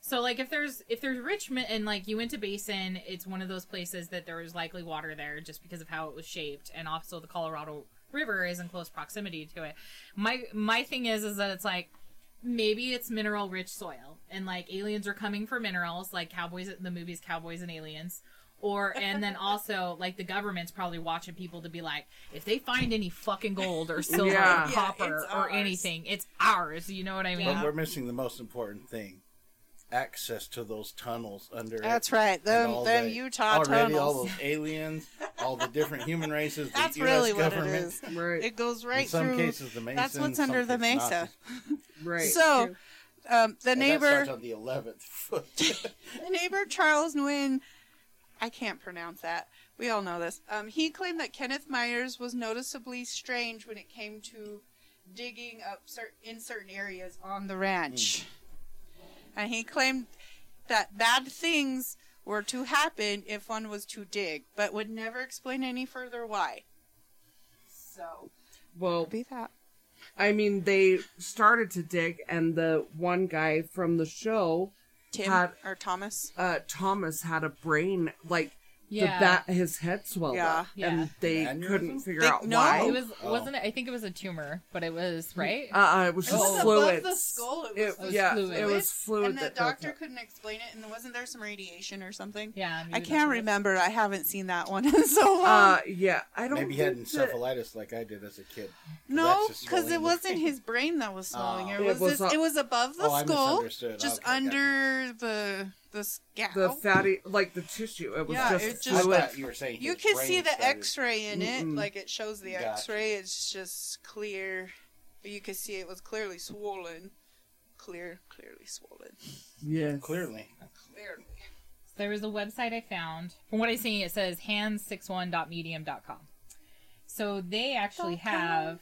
Government. So like if there's if there's Richmond and like Uinta Basin, it's one of those places that there was likely water there just because of how it was shaped, and also the Colorado River is in close proximity to it. My my thing is is that it's like maybe it's mineral rich soil and like aliens are coming for minerals like cowboys the movies cowboys and aliens or and then also like the government's probably watching people to be like if they find any fucking gold or silver Yeah. or Yeah, copper it's or ours. anything it's ours you know what i mean But we're missing the most important thing: access to those tunnels under. it. That's right. And Them, all them the- Utah already tunnels. all those aliens, all the different human races. The That's US really what it government. is. Right. It goes right In some through. cases, the Masons. that's what's under the mesa. Nazis. right. So, um, the And that neighbor, starts on the eleventh foot. the neighbor Charles Winn, I can't pronounce that. We all know this. Um, he claimed that Kenneth Myers was noticeably strange when it came to digging up cer- in certain areas on the ranch, and he claimed that bad things were to happen if one was to dig, but would never explain any further why. So, well, be that. I mean, they started to dig, and the one guy from the show, Tim Had- or Thomas. uh, Thomas, had a brain like yeah the bat. His head swelled Yeah. up, and they Aneurysm? couldn't figure They- out no. why. it was Oh. wasn't it i think it was a tumor but it was right uh, uh, it was It just was fluids. the skull. It was, It- was yeah, fluid. it was fluid. and the that doctor couldn't explain it. And wasn't there some radiation or something? yeah I can't what it was. remember. I haven't seen that one in so long. Uh, yeah, I don't. Maybe he had think that- encephalitis like I did as a kid. no, because it wasn't brain. his brain that was swelling. Oh. it It was, was this, a- it was above the oh, skull, just under the the scalp. the fatty, like the tissue. It was Yeah, just it just- fluid. thought you were saying you can see the started- X-ray in it, Mm-mm. like it shows the Gotcha. X-ray. It's just clear, but you can see it was clearly swollen. Clear, clearly swollen. Yes. Clearly, Clearly. There was a website I found. From what I'm see, it says hands61.medium.com. So they actually Dot com. have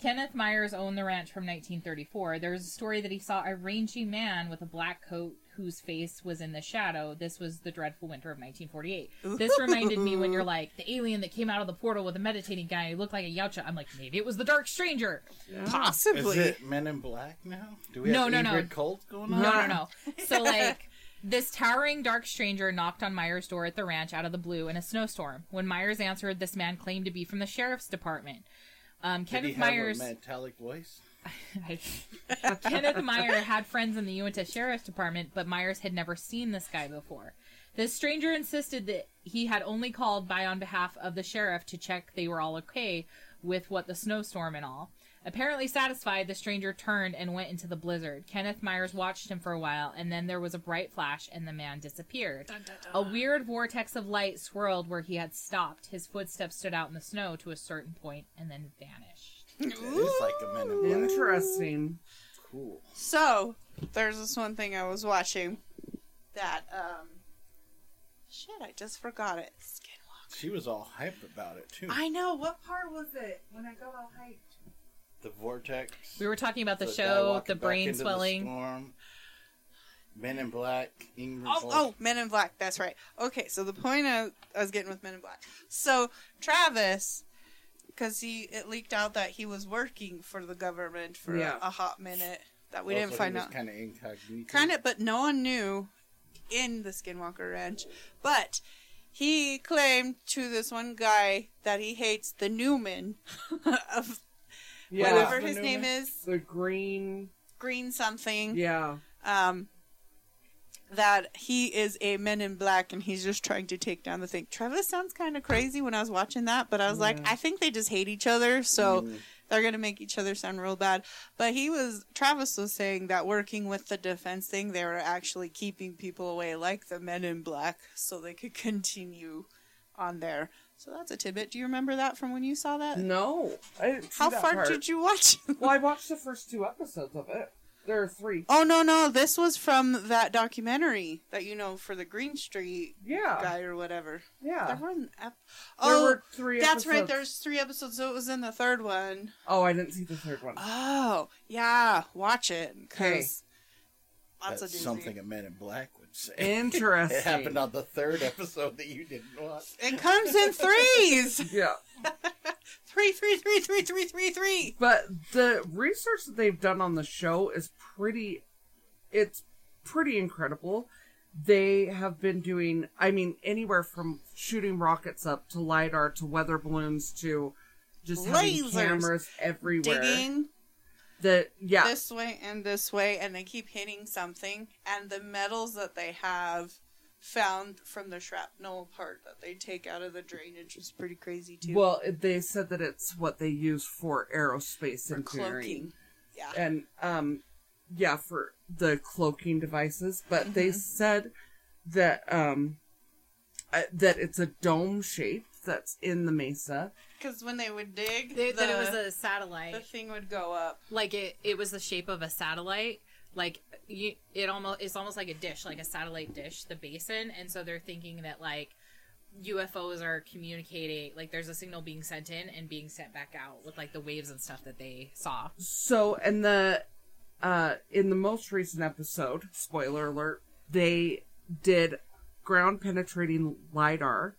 Kenneth Myers owned the ranch from 1934. There was a story that he saw a rangy man with a black coat whose face was in the shadow. This was the dreadful winter of 1948. This reminded me when you're like the alien that came out of the portal with a meditating guy who looked like a Yautja. I'm like, maybe it was the Dark Stranger. Yeah. is it Men in Black now? Do we No, have no, no. Indrid Cold going on? No, no, no. So like this towering dark stranger knocked on Myers' door at the ranch out of the blue in a snowstorm. When Myers answered, this man claimed to be from the sheriff's department. Um, Did he Kenneth have Myers. a metallic voice? Kenneth Meyer had friends in the Uinta Sheriff's Department, but Myers had never seen this guy before. This stranger insisted that he had only called by on behalf of the sheriff to check they were all okay with what the snowstorm and all. Apparently satisfied, the stranger turned and went into the blizzard. Kenneth Myers watched him for a while, and then there was a bright flash, and the man disappeared. A weird vortex of light swirled where he had stopped. His footsteps stood out in the snow to a certain point and then vanished. It is like a Men in Black. Interesting. Cool. So there's this one thing I was watching that um shit I just forgot it. Skinwalker. She was all hype about it too. I know what part was it when I got all hyped. The vortex. We were talking about the guy show, the brain into the swelling. storm, Men in Black. Indrid Oh, Cold. oh, Men in Black. That's right. Okay, so the point I, I was getting with Men in Black. So Travis, because he it leaked out that he was working for the government for Yeah. a, a hot minute that we didn't so find he was out. Kind of incognito. kind of, but no one knew in the Skinwalker Ranch. But he claimed to this one guy that he hates the Newman of Yeah. whatever his Newman? name is, The green. Green something. Yeah. Um, that he is a Men in Black and he's just trying to take down the thing. Travis sounds kind of crazy when I was watching that, but I was like, I think they just hate each other. So Mm. they're gonna make each other sound real bad. But he was Travis was saying that working with the defense thing, they were actually keeping people away, like the Men in Black, so they could continue on there. So that's a tidbit. Do you remember that from when you saw that? No, I didn't see How far part. did you watch? Well, I watched the first two episodes of it. There are three. oh no, no, this was from that documentary that you know for the Green Street Yeah, guy or whatever. There yeah. were an ep- There oh, were three. that's right. There's three episodes, so it was in the third one. Oh, I didn't see the third one. Oh, yeah, watch it. Okay. Cause lots That's of something a Men in Black would say. Interesting. It happened on the third episode that you didn't watch. It comes in threes. Yeah, three, three, three, three, three, three, three. but the research that they've done on the show is pretty. It's pretty incredible. They have been doing, I mean, anywhere from shooting rockets up to lidar to weather balloons to just having Lasers. cameras everywhere. Digging That yeah, this way and this way, and they keep hitting something. And the metals that they have found from the shrapnel part that they take out of the drainage is pretty crazy too. Well, they said that it's what they use for aerospace for engineering, cloaking. Yeah. and um, yeah, for the cloaking devices. But they Mhm. said that um, uh, that it's a dome shape that's in the mesa. Because when they would dig, They, the, that it was a satellite. the thing would go up. like it it was the shape of a satellite like you it almost it's almost like a dish like a satellite dish the basin and so they're thinking that like ufos are communicating like there's a signal being sent in and being sent back out with like the waves and stuff that they saw So, and the uh, in the most recent episode, spoiler alert, they did ground penetrating lidar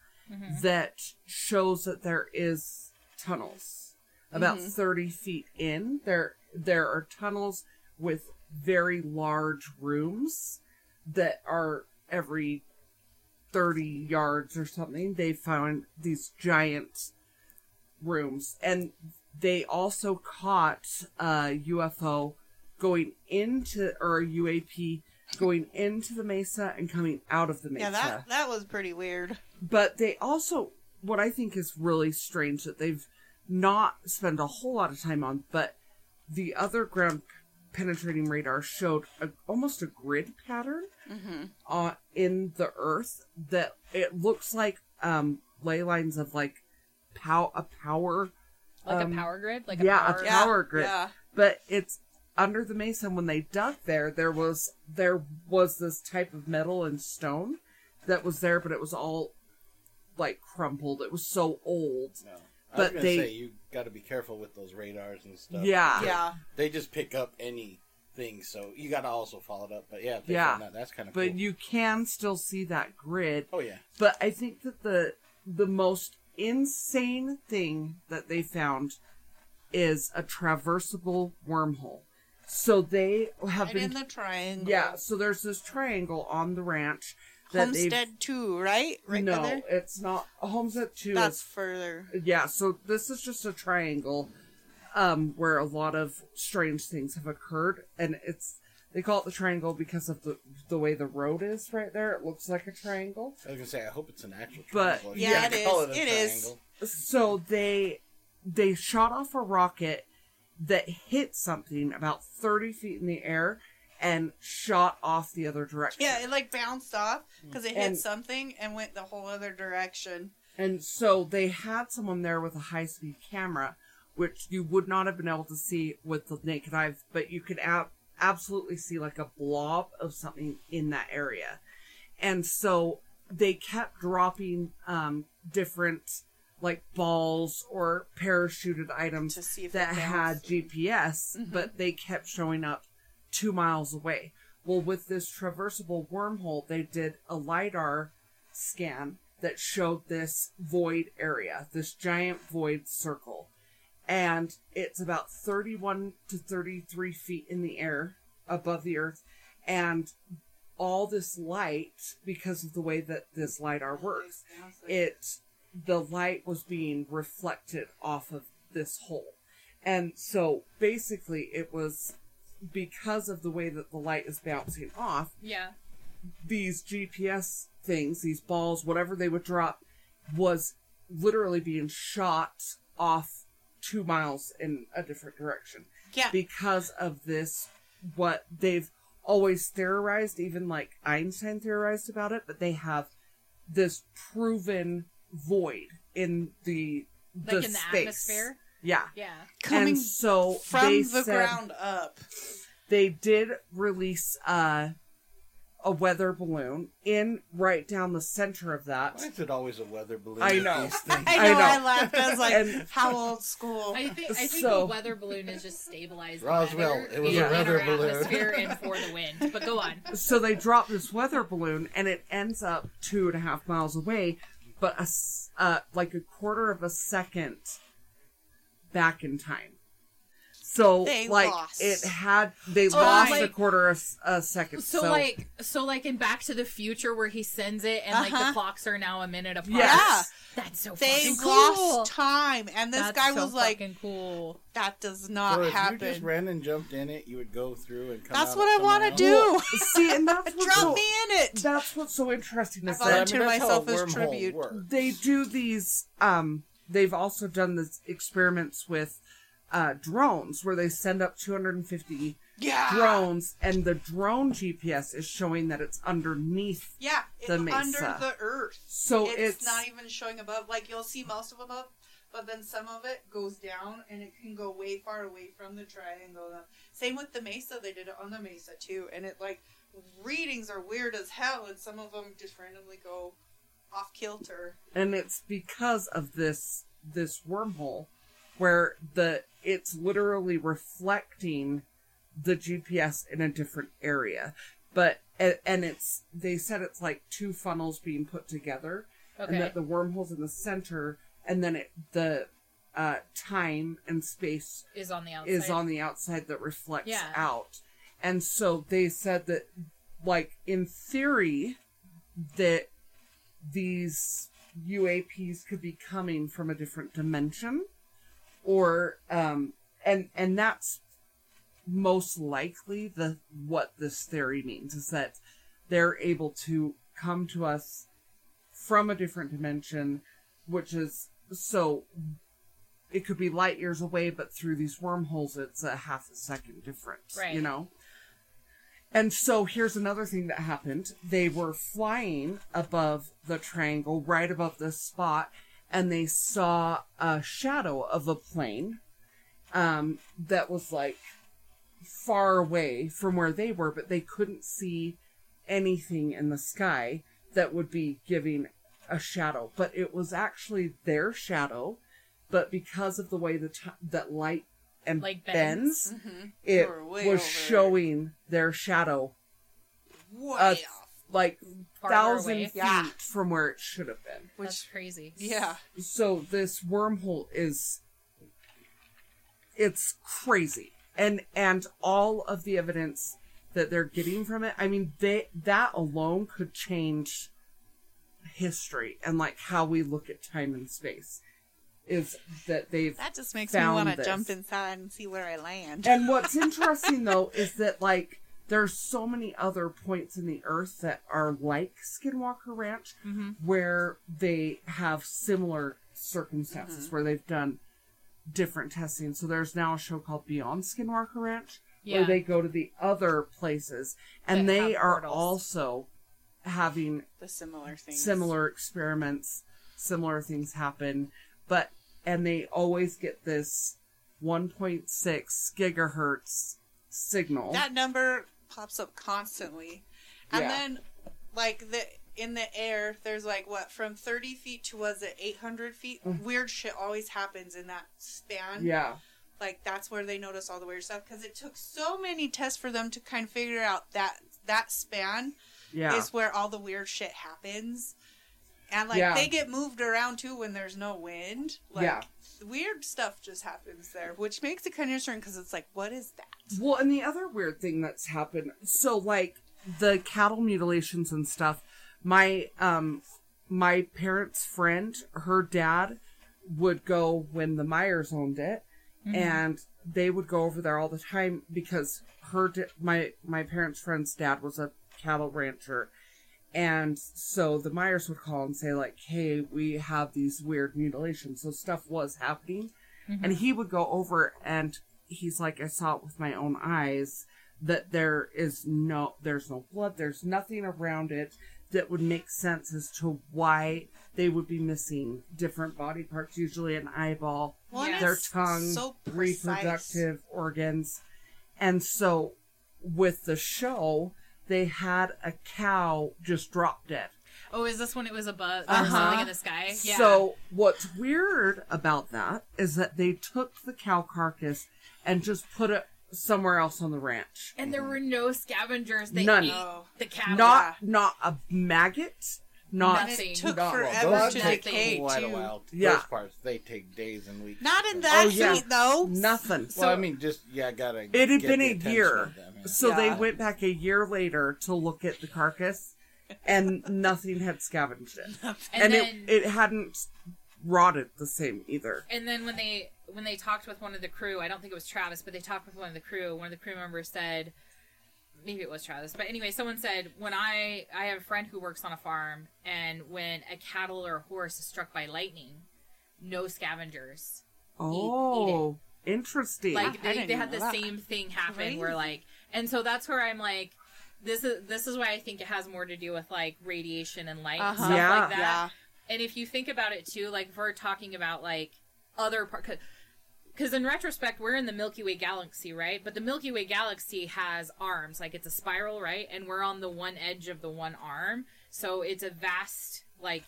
that shows that there is tunnels about Mhm. 30 feet in there there are tunnels with very large rooms that are every 30 yards or something they found these giant rooms and they also caught a UFO going into or a UAP going into the mesa and coming out of the mesa Yeah, that that was pretty weird. But they also what i think is really strange that they've not spent a whole lot of time on but the other ground penetrating radar showed a, almost a grid pattern Mm-hmm. uh, in the earth that it looks like um ley lines of like pow a power like Um, a power grid like yeah, a a power Yeah. Grid. Yeah. but it's under the mesa when they dug there there was there was this type of metal and stone that was there but it was all like crumpled it was so old No. I But was gonna they- say you got to be careful with those radars and stuff. Yeah. Yeah. They just pick up any anything, so you got to also follow it up. But yeah, Yeah. that, that's kind of but cool. you can still see that grid oh yeah, but i think that the the most insane thing that they found is a traversable wormhole so they have Right been in the triangle. yeah so there's this triangle on the ranch that they've Homestead two, right? Right no, there? it's not. Homestead Two That's is further. yeah. So this is just a triangle, um, where a lot of strange things have occurred, and it's they call it the triangle because of the the way the road is right there. It looks like a triangle. I was gonna say I hope it's an actual But- triangle. Yeah, You it call is. a It is. So they they shot off a rocket that hit something about thirty feet in the air and shot off the other direction. Yeah, it like bounced off because it hit And- something and went the whole other direction. And so they had someone there with a high speed camera, which you would not have been able to see with the naked eye, but you could ab- absolutely see like a blob of something in that area. And so they kept dropping um, different like balls or parachuted items To see if that had. GPS, Mhm. but they kept showing up two miles away. Well, with this traversable wormhole, they did a LiDAR scan that showed this void area, this giant void circle. And it's about 31 to 33 feet in the air above the earth. And all this light, because of the way that this LiDAR works, it the light was being reflected off of this hole and so basically it was because of the way that the light is bouncing off yeah these gps things these balls whatever they would drop was literally being shot off two miles in a different direction Yeah. because of this what they've always theorized even like einstein theorized about it but they have this proven void in the Like the in the space. atmosphere? Yeah Yeah. Coming and so from they the said ground up. they did release uh, a weather balloon in right down the center of that Why is it always a weather balloon? I know. these things? I know, I I, laughed. I was like, And- how old school? I think I think So- a weather balloon is just stabilized Roswell, it was in, a weather our balloon. atmosphere and for the wind. But go on. so they drop this weather balloon and it ends up two and a half miles away but a s- uh, like a quarter of a second back in time so They like lost. it had they Oh, lost a quarter of s- a second So, like so like in Back to the Future where he sends it and like Uh-huh. the clocks are now a minute apart. Yes. That's so They fucking cool. lost time, and this That's guy so was like, cool. "That does not Or if happen." you just ran and jumped in it, you would go through and come That's out what I want to somewhere else. do. see and that's what's Drop so, me in it. that's what's so interesting is I But, I that mean, Volunteer myself as tribute. works. they do these um they've also done the experiments with uh drones where they send up 250 Yeah. drones and the drone gps is showing that it's underneath Yeah, it's The mesa. under the earth. so it's, it's, not even showing above. Like you'll see most of them up, but then some of it goes down, and it can go way far away from the triangle. Same with the mesa. They did it on the mesa too, and it like readings are weird as hell, and some of them just randomly go off kilter. and it's because of this this wormhole where the it's literally reflecting the gps in a different area but and, it's they said it's like two funnels being put together and that the wormhole's in the center and then it the uh, time and space is on the outside. is on the outside that reflects Yeah. out and so they said that like in theory that these uaps could be coming from a different dimension or um and and that's most likely the what this theory means is that they're able to come to us from a different dimension which is so it could be light years away but through these wormholes it's a half a second difference Right. you know and so here's another thing that happened they were flying above the triangle right above this spot and they saw a shadow of a plane um, that was like far away from where they were, but they couldn't see anything in the sky that would be giving a shadow. But it was actually their shadow, but because of the way the t- that light and Like bends, bends. Mhm. it They were way was over. showing their shadow Way uh, off. like Farther thousand away. feet Yeah. from where it should have been. That's Which crazy. yeah, so this wormhole is it's crazy and and all of the evidence that they're getting from it i mean they that alone could change history and like how we look at time and space is that they've that just makes me want to jump inside and see where I land. and what's interesting though is that like there's so many other points in the earth that are like Skinwalker Ranch Mhm. where they have similar circumstances Mm-hmm. where they've done different testing. So there's now a show called Beyond Skinwalker Ranch Yeah. where they go to the other places and That they are portals. also having the similar things. similar experiments, similar things happen, but and they always get this 1.6 gigahertz signal. That number pops up constantly, and Yeah. then like the in the air, there's like what from 30 feet to was it 800 feet? Weird shit always happens in that span. Mm. yeah, like that's where they notice all the weird stuff because it took so many tests for them to kind of figure out that that span yeah, is where all the weird shit happens. And like Yeah. they get moved around too when there's no wind. Like Yeah. weird stuff just happens there, which makes it kind of interesting because it's like, what is that? Well, and the other weird thing that's happened, so like the cattle mutilations and stuff, my um my parents' friend, her dad would go when the Myers owned it, and they would go over there all the time because her da- my my parents' friend's dad was a cattle rancher. And so the Myers would call and say like, "Hey, we have these weird mutilations." So stuff was happening, and he would go over and he's like, I saw it with my own eyes that there is no, there's no blood, there's nothing around it that would make sense as to why they would be missing different body parts, usually an eyeball, their tongue, so reproductive organs. And so with the show, they had a cow just drop dead. Oh, is this when it was above Uh-huh. something in the sky? Yeah. So what's weird about that is that they took the cow carcass and just put it somewhere else on the ranch. and there were no scavengers that None. ate the cattle. Not not a maggot, not Nothing. It took Well, forever those to take decay quite a while. Yeah. Those parts they take days and weeks. Not in to- that Oh, yeah. heat though. nothing. Well, I mean, just yeah, gotta. It had get been the a year. of them, yeah. So they went back a year later to look at the carcass and nothing had scavenged it. and, And, then it, it hadn't rotted the same either. and then when they when they talked with one of the crew, I don't think it was Travis, but they talked with one of the crew. One of the crew members said, maybe it was Travis, but anyway, someone said when I I have a friend who works on a farm, and when a cattle or a horse is struck by lightning, no scavengers. Oh, interesting. Like I they, they had the that. same thing happen Crazy. where like, and so that's where I'm like. This is this is why I think it has more to do with like radiation and light and Uh-huh. stuff Yeah. like that. Yeah. And if you think about it too, like if we're talking about like other part, because in retrospect we're in the Milky Way galaxy, right? But the Milky Way galaxy has arms, like it's a spiral, right? And we're on the one edge of the one arm, so it's a vast like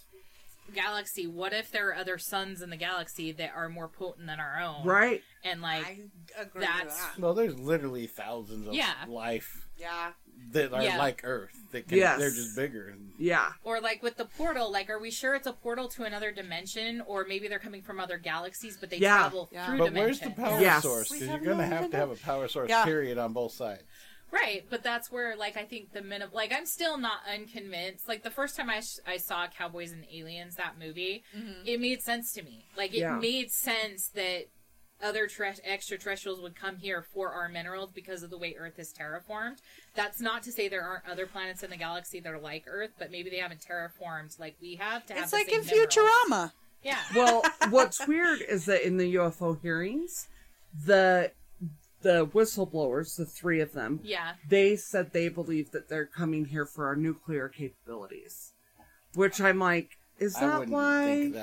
galaxy. What if there are other suns in the galaxy that are more potent than our own? right? And like I agree that's- with that. Well, there's literally thousands of Yeah. life Yeah. That are Yeah. like Earth. That can, Yes. they're just bigger. Yeah. Or like with the portal, like are we sure it's a portal to another dimension, or maybe they're coming from other galaxies, but they Yeah. travel Yeah. through But dimensions? where's the power Yes. source? Because you're gonna have to have a power source. Yeah. Period on both sides. Right, but that's where like I think the minimum, like I'm still not unconvinced. Like the first time I sh- I saw Cowboys and Aliens that movie, it made sense to me. Like it Yeah. made sense that other tre- extraterrestrials would come here for our minerals because of the way Earth is terraformed. That's not to say there aren't other planets in the galaxy that are like Earth, but maybe they haven't terraformed like we have to have. It's the like same in minerals. Futurama. Yeah. Well, what's weird is that in the UFO hearings, the the whistleblowers, the three of them, Yeah. they said they believe that they're coming here for our nuclear capabilities. Which I'm like, is that wouldn't why? think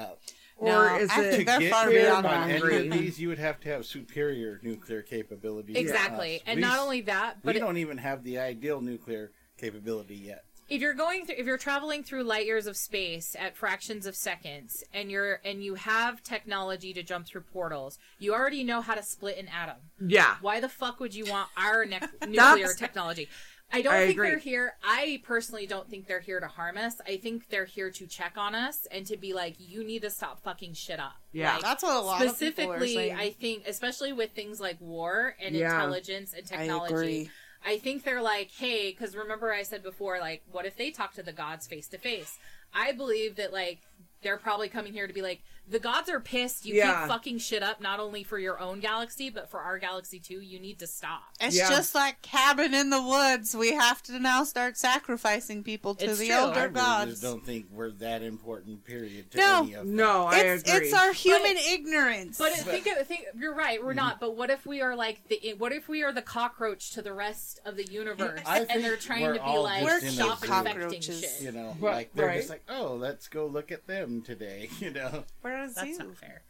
that. Or is I it To get far here beyond on that. any of these, you would have to have superior nuclear capabilities. Exactly. And We not only that, we but it- don't even have the ideal nuclear capability yet. if you're going through if you're traveling through light years of space at fractions of seconds and you're and you have technology to jump through portals you already know how to split an atom yeah. why the fuck would you want our ne- nuclear technology i don't I think agree. they're here i personally don't think they're here to harm us i think they're here to check on us and to be like you need to stop fucking shit up Yeah. Like, That's what a lot of people are specifically i think especially with things like war and Yeah. intelligence and I technology agree. I think they're like, hey, because remember I said before, like, what if they talk to the gods face to face? I believe that like they're probably coming here to be like, the gods are pissed. You Yeah. keep fucking shit up, not only for your own galaxy, but for our galaxy too. You need to stop. It's Yeah. just like cabin in the woods. We have to now start sacrificing people to It's the true. I elder really gods. just don't think we're that important. Period. To No. any of them. No, I it's agree. it's our human ignorance. But think, of, think, you're right. We're mm-hmm. not. But what if we are like the? What if we are the cockroach to the rest of the universe, I and they're trying to be all like, just in a stop infecting Cockroaches. shit. You know, Right, like they're right. just like, oh, let's go look at them today. You know, Where's That's you? not fair.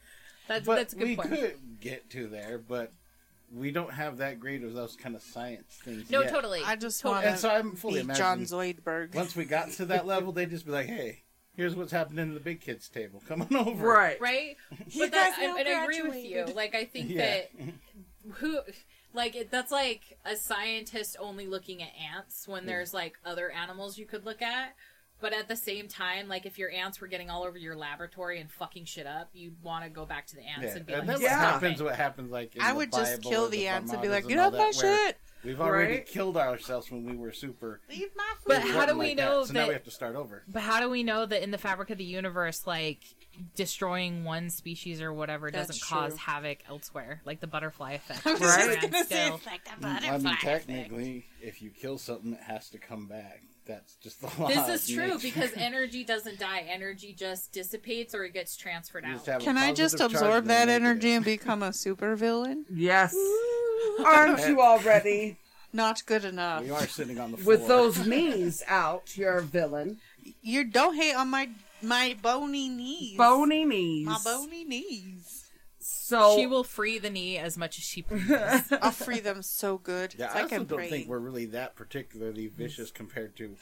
That's but that's a good we point. could get to there, but we don't have that great of those kind of science things. No, yet. totally. I just Totally. want And so I'm fully be John imagining Zoidberg. once we got to that level, they'd just be like, hey, here's what's happening to the big kids table. Come on over. right. right? You But that, guys now I, and I agree with you. graduated. Like, I think Yeah. that who, like, it, that's like a scientist only looking at ants when there's like other animals you could look at. But at the same time, like, if your ants were getting all over your laboratory and fucking shit up, you'd want to go back to the ants Yeah, and be and like, that's "Stop what Yeah. happens. What happens, like in I the would just Bible kill or the ants and be like, get all off my that, shit. We've already Right? killed ourselves when we were super. Leave my food. But how do we like know that. So now we have to start over. But how do we know that in the fabric of the universe, like destroying one species or whatever That's doesn't cause havoc elsewhere, like the butterfly effect? I was Right. just gonna say like the mm, I butterfly mean, effect. technically, if you kill something, it has to come back. That's just the law. This of is true nature. because energy doesn't die. Energy just dissipates or it gets transferred out. just have a Can I just absorb that energy and become a supervillain? Yes. Aren't you already? Not good enough. We are sitting on the floor. With those knees out, you're a villain. You don't hate on my my bony knees. Bony knees. My bony knees. So She will free the knee as much as she pleases. I'll free them so good. Yeah, it's I also don't praying. think we're really that particularly vicious compared to,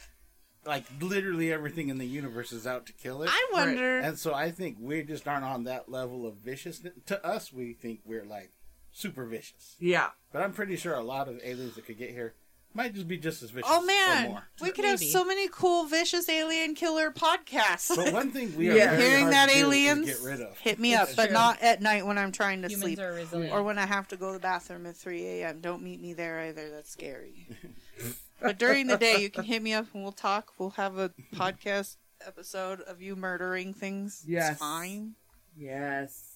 like, literally everything in the universe is out to kill it. I wonder. And so I think we just aren't on that level of viciousness. To us, we think we're like super vicious. yeah. But I'm pretty sure a lot of aliens that could get here might just be just as vicious. Oh or man, more. we could have Maybe. so many cool vicious alien killer podcasts. But one thing we are Yeah. very Hearing hard that to do is aliens, get rid of. hit me up, It's but true. not at night when I'm trying to Humans sleep are resilient. or when I have to go to the bathroom at 3 a.m. Don't meet me there either. That's scary. but during the day, you can hit me up and we'll talk. We'll have a podcast episode of you murdering things. Yes. It's fine. Yes.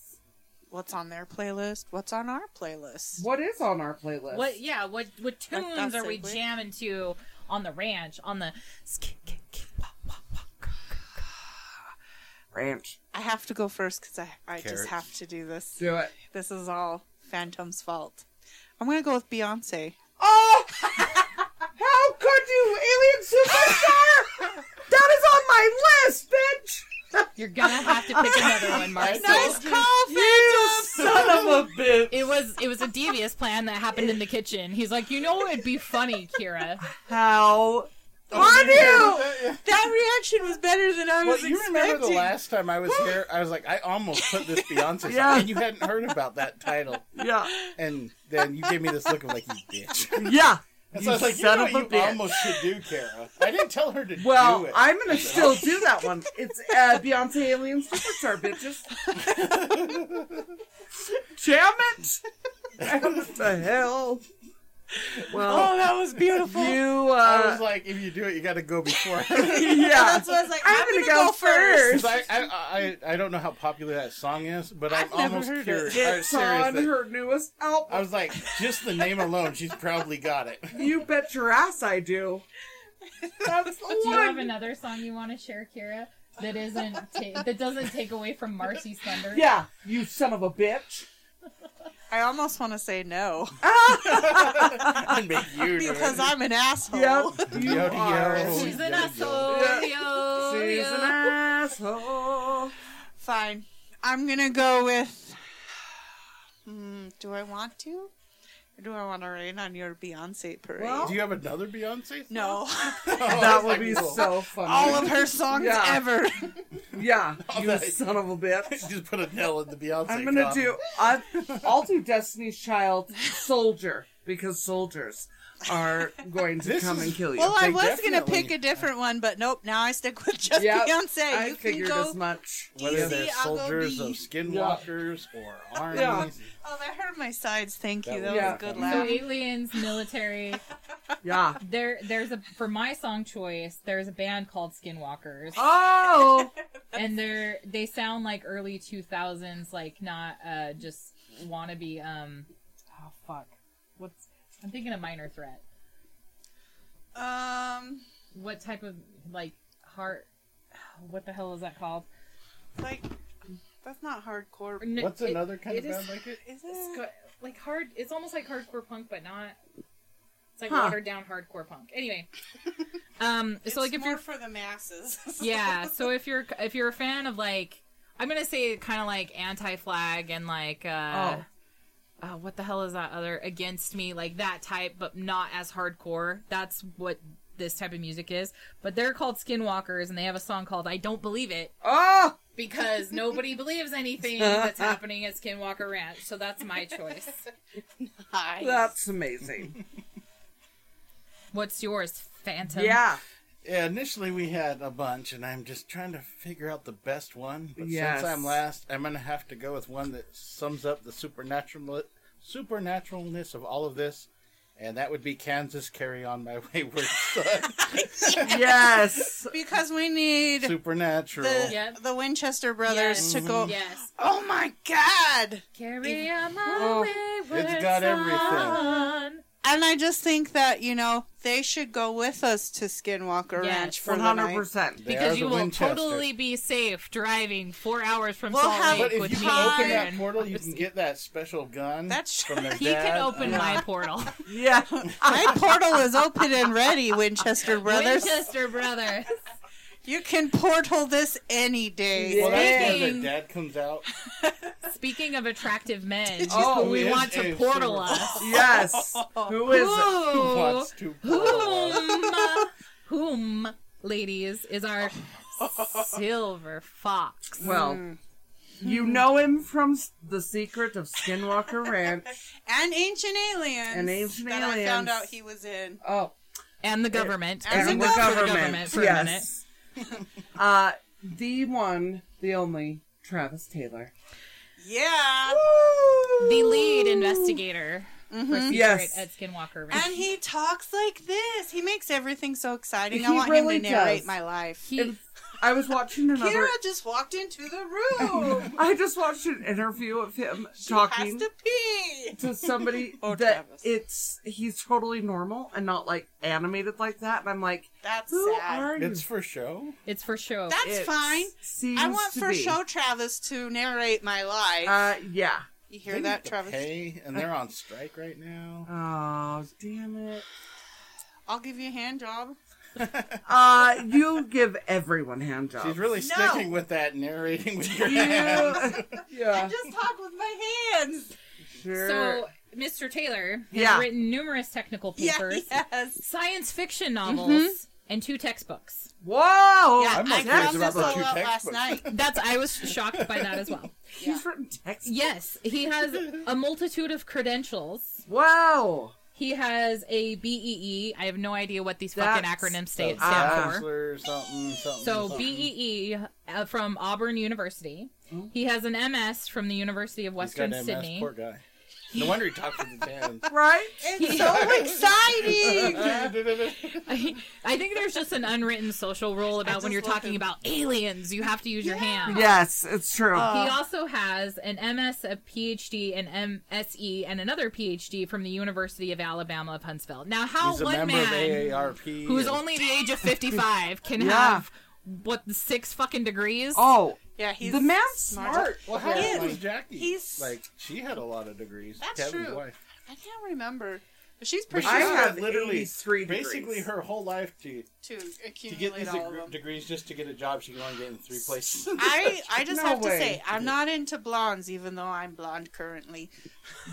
What's on their playlist? What's on our playlist? What is on our playlist? What? Yeah. What? What tunes that are we segue. jamming to on the ranch? On the Ranch. I have to go first because I, I Carrots. just have to do this. Do it. This is all Phantom's fault. I'm going to go with Beyonce. Oh! How could you, alien superstar? that is on my list, bitch. You're gonna have to pick another one, Marcy. Nice call, You son of a bitch. It was it was a devious plan that happened in the kitchen. He's like, you know, it'd be funny, Kira. How Oh, could you? That reaction was better than I was you expecting. remember the last time I was here? I was like, I almost put this Beyonce song, Yeah. and you hadn't heard about that title. Yeah. And then you gave me this look of like, you bitch. Yeah. And You so I was like, you son know what you bitch. almost should do, Kara. I didn't tell her to do Well. I'm gonna still do that one. It's uh, Beyonce Alien Superstar, bitches. Damn it! What the hell? Well, Oh, that was beautiful. you, I uh, was like, if you do it, you got to go before. yeah. That's what I was like. I'm I'm, gonna gonna, go go, first. 1st. 'Cause I, I, I, I don't know how popular that song is, but I'm I've never almost heard it. curious. I was It's on that- her newest album. I was like, just the name alone, she's probably got it. You bet your ass I do. That's the Do you have another song you want to share, Kira? That isn't ta- that doesn't take away from Marcy's thunder. Yeah, you son of a bitch. I almost want to say no and make you because. I'm an asshole. Yep, you Yo, yo. She's an Yo, yo. asshole. Yo, She's an asshole. Fine. I'm gonna go with. Hmm, do I want to? Or do I want to rain on your Beyonce parade? Well- Do you have another Beyonce? song? no. Oh, That would be so funny. All of her songs Yeah. ever. Yeah, you that- son of a bitch. Just put a nail in the Beyonce. I'm gonna coffin. do. I, I'll do Destiny's Child Soldier because soldiers are going to This come and kill you. Well, I was gonna pick a different one, but nope. Now I stick with just Yep, Beyonce. I you can figured go. as much. Whether easy, they're I'll go soldiers B. of skinwalkers or armies. Yeah. Oh, that hurt my sides. Thank you. That That, was Yeah. a good fun. So aliens, military. Yeah. There, there's a for my song choice. There's a band called Skinwalkers, Oh, and they're they sound like early 2000s, like not uh just wannabe. Um, oh fuck, what's I'm thinking of Minor Threat. Um, What type of like heart? What the hell is that called? like that's not hardcore. N- What's it- another kind it of is- band like it? Is it? got- like hard. It's almost like hardcore punk, but not. It's like Huh. watered down hardcore punk. Anyway, um, so like if more you're for the masses. yeah, so if you're if you're a fan of like I'm gonna say kind of like anti-flag and like uh, uh, what the hell is that other against me like that type, but not as hardcore. That's what this type of music is. But they're called Skinwalkers, and they have a song called "I Don't Believe It" oh, because nobody believes anything that's happening at Skinwalker Ranch. So that's my choice. Nice. that's amazing. What's yours, Phantom? Yeah. Yeah, initially we had a bunch, and I'm just trying to figure out the best one. But Yes. since I'm last, I'm gonna have to go with one that sums up the supernatural supernaturalness of all of this, and that would be Kansas "Carry On My Wayward Son." Yes. because we need Supernatural. the Yep. the Winchester brothers Yes. to go. Yes. Oh my God! Carry on my Oh, wayward it's got everything. son. And I just think that, you know, they should go with us to Skinwalker Yes. Ranch for One the hundred night. percent. They are because the you will Winchesters. totally be safe driving four hours from We'll Salt have- Lake But with if you me. can open that and- portal, you can get that special gun. That's from their He dad. can open my portal. Yeah. My portal is open and ready, Winchester Brothers. Winchester Brothers. You can portal this any day. Well, that's where Speaking- their dad comes out. Speaking of attractive men, Oh, who we he want to portal silver- us. Yes. Who is? Who Who, wants to portal us? whom, whom, ladies, is our silver fox. Well, Mm. you know him from The Secret of Skinwalker Ranch. And Ancient Aliens. And Ancient that I found out he was in. Oh, And the government. And Because the and the government. the government for a minute. Yes. uh, the one, the only, Travis Taylor. Yeah. The lead investigator for Mhm. Secret Yes. at Skinwalker Ranch. And he talks like this. He makes everything so exciting. I want really him to narrate does. my life. He- I was watching another. Kira just walked into the room. I just watched an interview of him She talking has to pee. to somebody Oh, that Travis. it's he's totally normal and not like animated like that, and I'm like, That's who sad. are you? It's for show. it's for show. That's It fine. Seems I want to for be. show Travis to narrate my life. Uh, yeah. You hear They that, need to Travis? Pay, and they're on strike right now. Oh, damn it. I'll give you a hand job. Uh, you give everyone hand jobs. She's really No. sticking with that narrating with your You- hands. I yeah. just talk with my hands. Sure. So, Mr. Taylor has Yeah. written numerous technical papers, Yeah, yes. science fiction novels, and two textbooks. Whoa! Yeah, I'm I not found this about all the two out last textbooks. night. That's I was shocked by that as well. He's written text. Yes, he has a multitude of credentials. Wow. He has a BEE. I have no idea what these fucking acronyms sta- stand Ah. for. Bachelor, something, something. So something. BEE uh, from Auburn University. He has an MS from the University of He's Western got MS, Sydney. Poor guy. No wonder he talks with his hands. Right? It's so exciting. I, I think there's just an unwritten social rule about when you're talking him. about aliens, you have to use your hands. Yes, it's true. Uh, He also has an MS, a PhD, an MSE, and another PhD from the University of Alabama of Huntsville. Now, how He's one member man of AARP. who's and- only the age of 55 can Yeah. have what six fucking degrees? oh, Yeah, he's the man's smart. smart. Well, how He old is. was Jackie? He's- like she had a lot of degrees. That's Kevin's true. wife. I can't remember. But she's But pretty she I have had literally 83 basically her whole life to to to get these all of deg- them. degrees just to get a job. She can only get in three places. I I just No have to say I'm not into blondes, even though I'm blonde currently.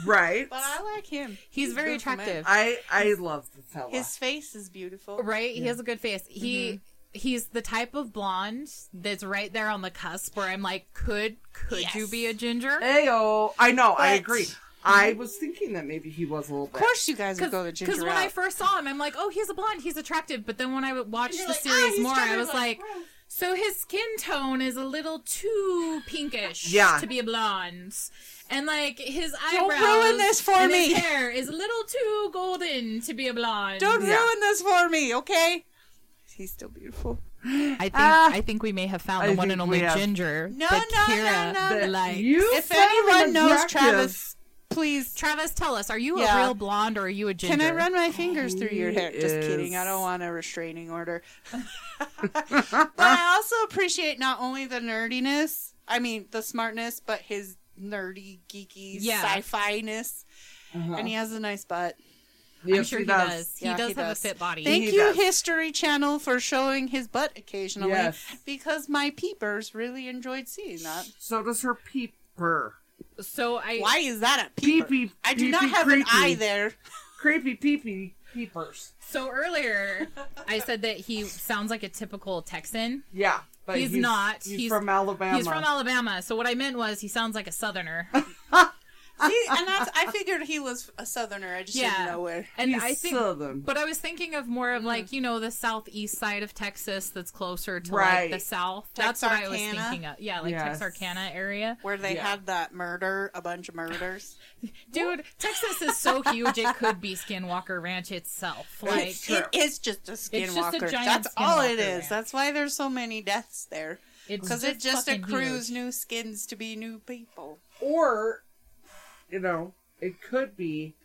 Right. But I like him. He's very beautiful man. attractive. I I love the fella. His face is beautiful. Right? He has a good face. He Mm-hmm. He's the type of blonde that's right there on the cusp where I'm like, could could you be a ginger? Ayo. I know. I agree. I was thinking that maybe he was a little Bit. Of course, you guys would go the ginger Because when I first saw him, I'm like, oh, he's a blonde, he's attractive. But then when I would watch the like, "Ah, series he's more, I was like, "Gross." so his skin tone is a little too pinkish Yeah. to be a blonde. And like his eyebrows Don't ruin this for and me. his hair is a little too golden to be a blonde. Don't Yeah. ruin this for me, okay? He's still beautiful. I think Ah. I think we may have found I the one and only have. ginger No, that no, no, Kira no, That likes. you If anyone knows attractive. Travis, please. Travis, tell us, are you Yeah. a real blonde or are you a ginger? Can I run my fingers through your He hair? Just kidding. I don't want a restraining order. but I also appreciate not only the nerdiness, I mean the smartness, but his nerdy, geeky Yeah. sci-fi ness, Uh-huh. and he has a nice butt. I'm sure he he does. He does he have does. a fit body. Thank He you, does. History Channel, for showing his butt occasionally. Yes. Because my peepers really enjoyed seeing that. So does her peeper. so I Why is that a peeper? Peepee. I do not peepee have an eye there. Creepy peepee peepers. so earlier I said that he sounds like a typical Texan. Yeah, but He's not. He's, He's- from Alabama. He's from Alabama, so what I meant was he sounds like a southerner. See, and that's I figured he was a southerner. I just Yeah. didn't know where. And He's I think southern. But I was thinking of more of like, you know, the southeast side of Texas that's closer to Right. like the south. That's what I was thinking of. Yeah, like Yes. Texarkana area. Where they Yeah. had that murder, a bunch of murders. Dude, Texas is so huge it could be Skinwalker Ranch itself. Like It's true. It is just a just a skinwalker. giant That's all it is. ranch. That's why there's so many deaths there. Because it just accrues huge. new skins to be new people. or, you know, it could be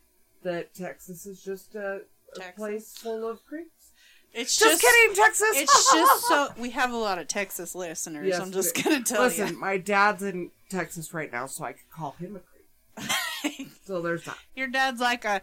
that Texas is just a, a Texas? place full of creeps. It's Just, just, kidding, Texas. It's just so we have a lot of Texas listeners. Yes, I'm just we- gonna tell you. Listen, my dad's in Texas right now, so I could call him a creep. you. So there's that. Your dad's like a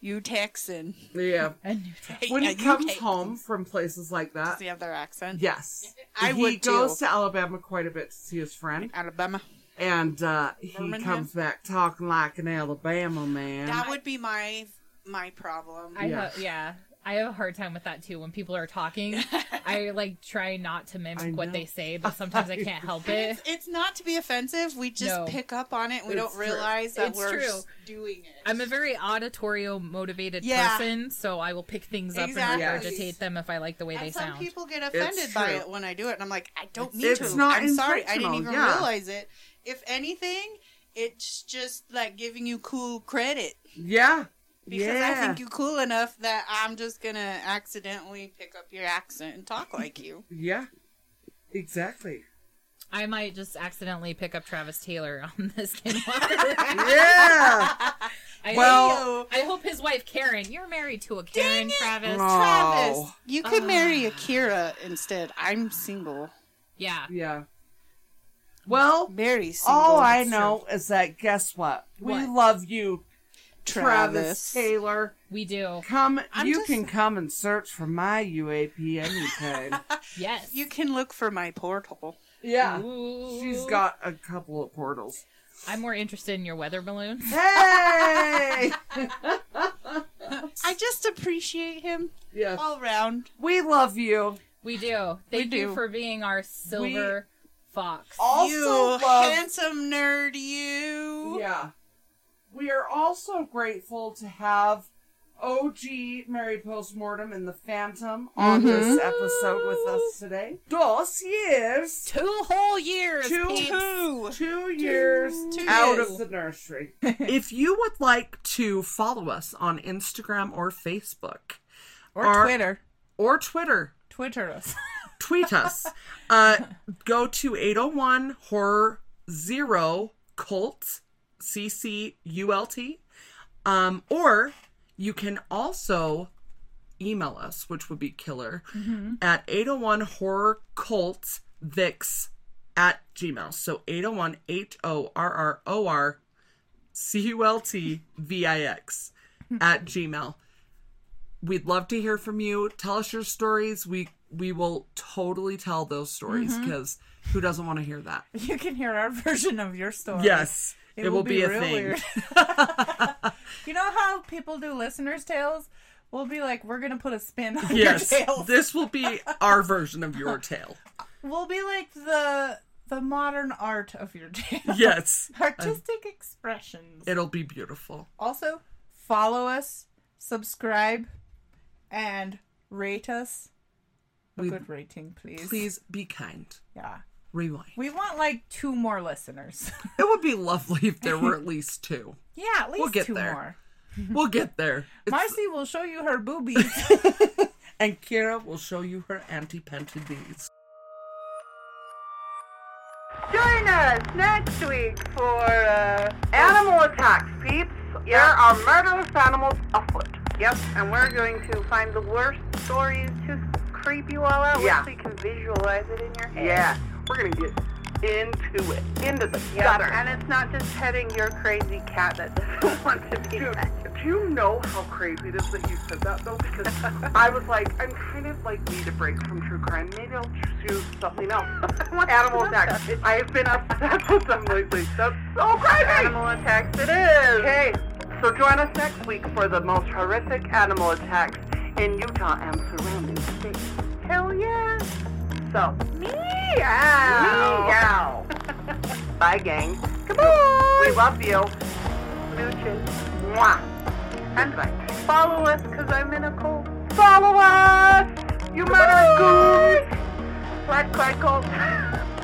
you Texan. Yeah. A new day. When Yeah, he you comes home from places like Does that, he have their accent? yes, I he would goes too. to Alabama quite a bit to see his friend, Alabama. And uh, he Birmingham? comes back talking like an Alabama man. That would be my my problem. I Yeah. yeah. yeah. I have a hard time with that too. When people are talking, I like try not to mimic what they say, but sometimes I can't help it. It's, it's not to be offensive. We just No. pick up on it. and We It's don't true. realize that It's we're true. doing it. I'm a very auditorio motivated Yeah. person, so I will pick things up Exactly. and regurgitate them if I like the way they and some sound. people get offended by it when I do it, and I'm like, I don't need It's to. not I'm sorry, I didn't even yeah. realize it. If anything, it's just like giving you cool credit yeah, because yeah. I think you're cool enough that I'm just gonna accidentally pick up your accent and talk like you. yeah, exactly. I might just accidentally pick up Travis Taylor on the Skinwalker. Yeah. I, Well- I hope his wife Karen. You're married to a Karen, Travis. Oh. Travis, you could Ah. marry Akira instead. I'm single, Yeah. Yeah. Well, very single. all I It's know is that guess what? We What? love you, Travis, Travis. Taylor. We do. Come, I'm you just- can come and search for my UAP anytime. Yes. You can look for my portal. yeah. Ooh. She's got a couple of portals. I'm more interested in your weather balloon. Hey! I just appreciate him yes. all around. We love you. We do. Thank We you do. for being our silver fox. Also you love handsome nerd, you. Yeah. We are also grateful to have OG Mary Postmortem and the Phantom on Mhm. this episode with us today. Dos years. Two whole years. Two- peeps. Two. Two years Two out years. of the nursery. if you would like to follow us on Instagram or Facebook Or Our- Twitter. or Twitter, Twitter us. tweet us. Uh, go to 801 Horror Zero Cult, C C U L T. Um, or you can also email us, which would be killer, at 801 Horror Cult Vix at Gmail. So 801 H O R R O R C U L T V I X at Gmail. We'd love to hear from you. Tell us your stories. We we will totally tell those stories mm-hmm. because who doesn't want to hear that? You can hear our version of your story. Yes, it, will, be, a real thing. weird. you know how people do listeners' tales? We'll be like, we're gonna put a spin on yes, your tales. this will be our version of your tale. We'll be like the the modern art of your tale. Yes, Artistic expressions. it'll be beautiful. Also, follow us, subscribe, and rate us. A We- good rating, please. Please be kind. Yeah. Rewind. We want like two more listeners. It would be lovely if there were at least two. yeah, at least We'll get two there. more. We'll get there. It's- Marcy will show you her boobies. and Kira will show you her anti-pented knees. Join us next week for uh, animal attacks, peeps. There are murderous animals afoot. Yep, and we're going to find the worst stories to creep you all out Yeah. so you can visualize it in your head. Yeah, we're gonna get into it, into the Yep, gutter. and it's not just petting your crazy cat that doesn't want to be Dude, pet. do you know how crazy it is that you said that though? Because I was like, I'm kind of like need a break from true crime. Maybe I'll choose something else. Animal attacks. I have been obsessed with them lately. That's so crazy. Animal attacks it is. Okay, so join us next week for the most horrific animal attacks in Utah and surrounding states. Hell yeah. So, Meow. meow. Bye, gang. Goodbye. We love you. Smooches. Mwah. And Bye. follow us because I'm in a cult. Follow us, you murderous goons. Black Crackle.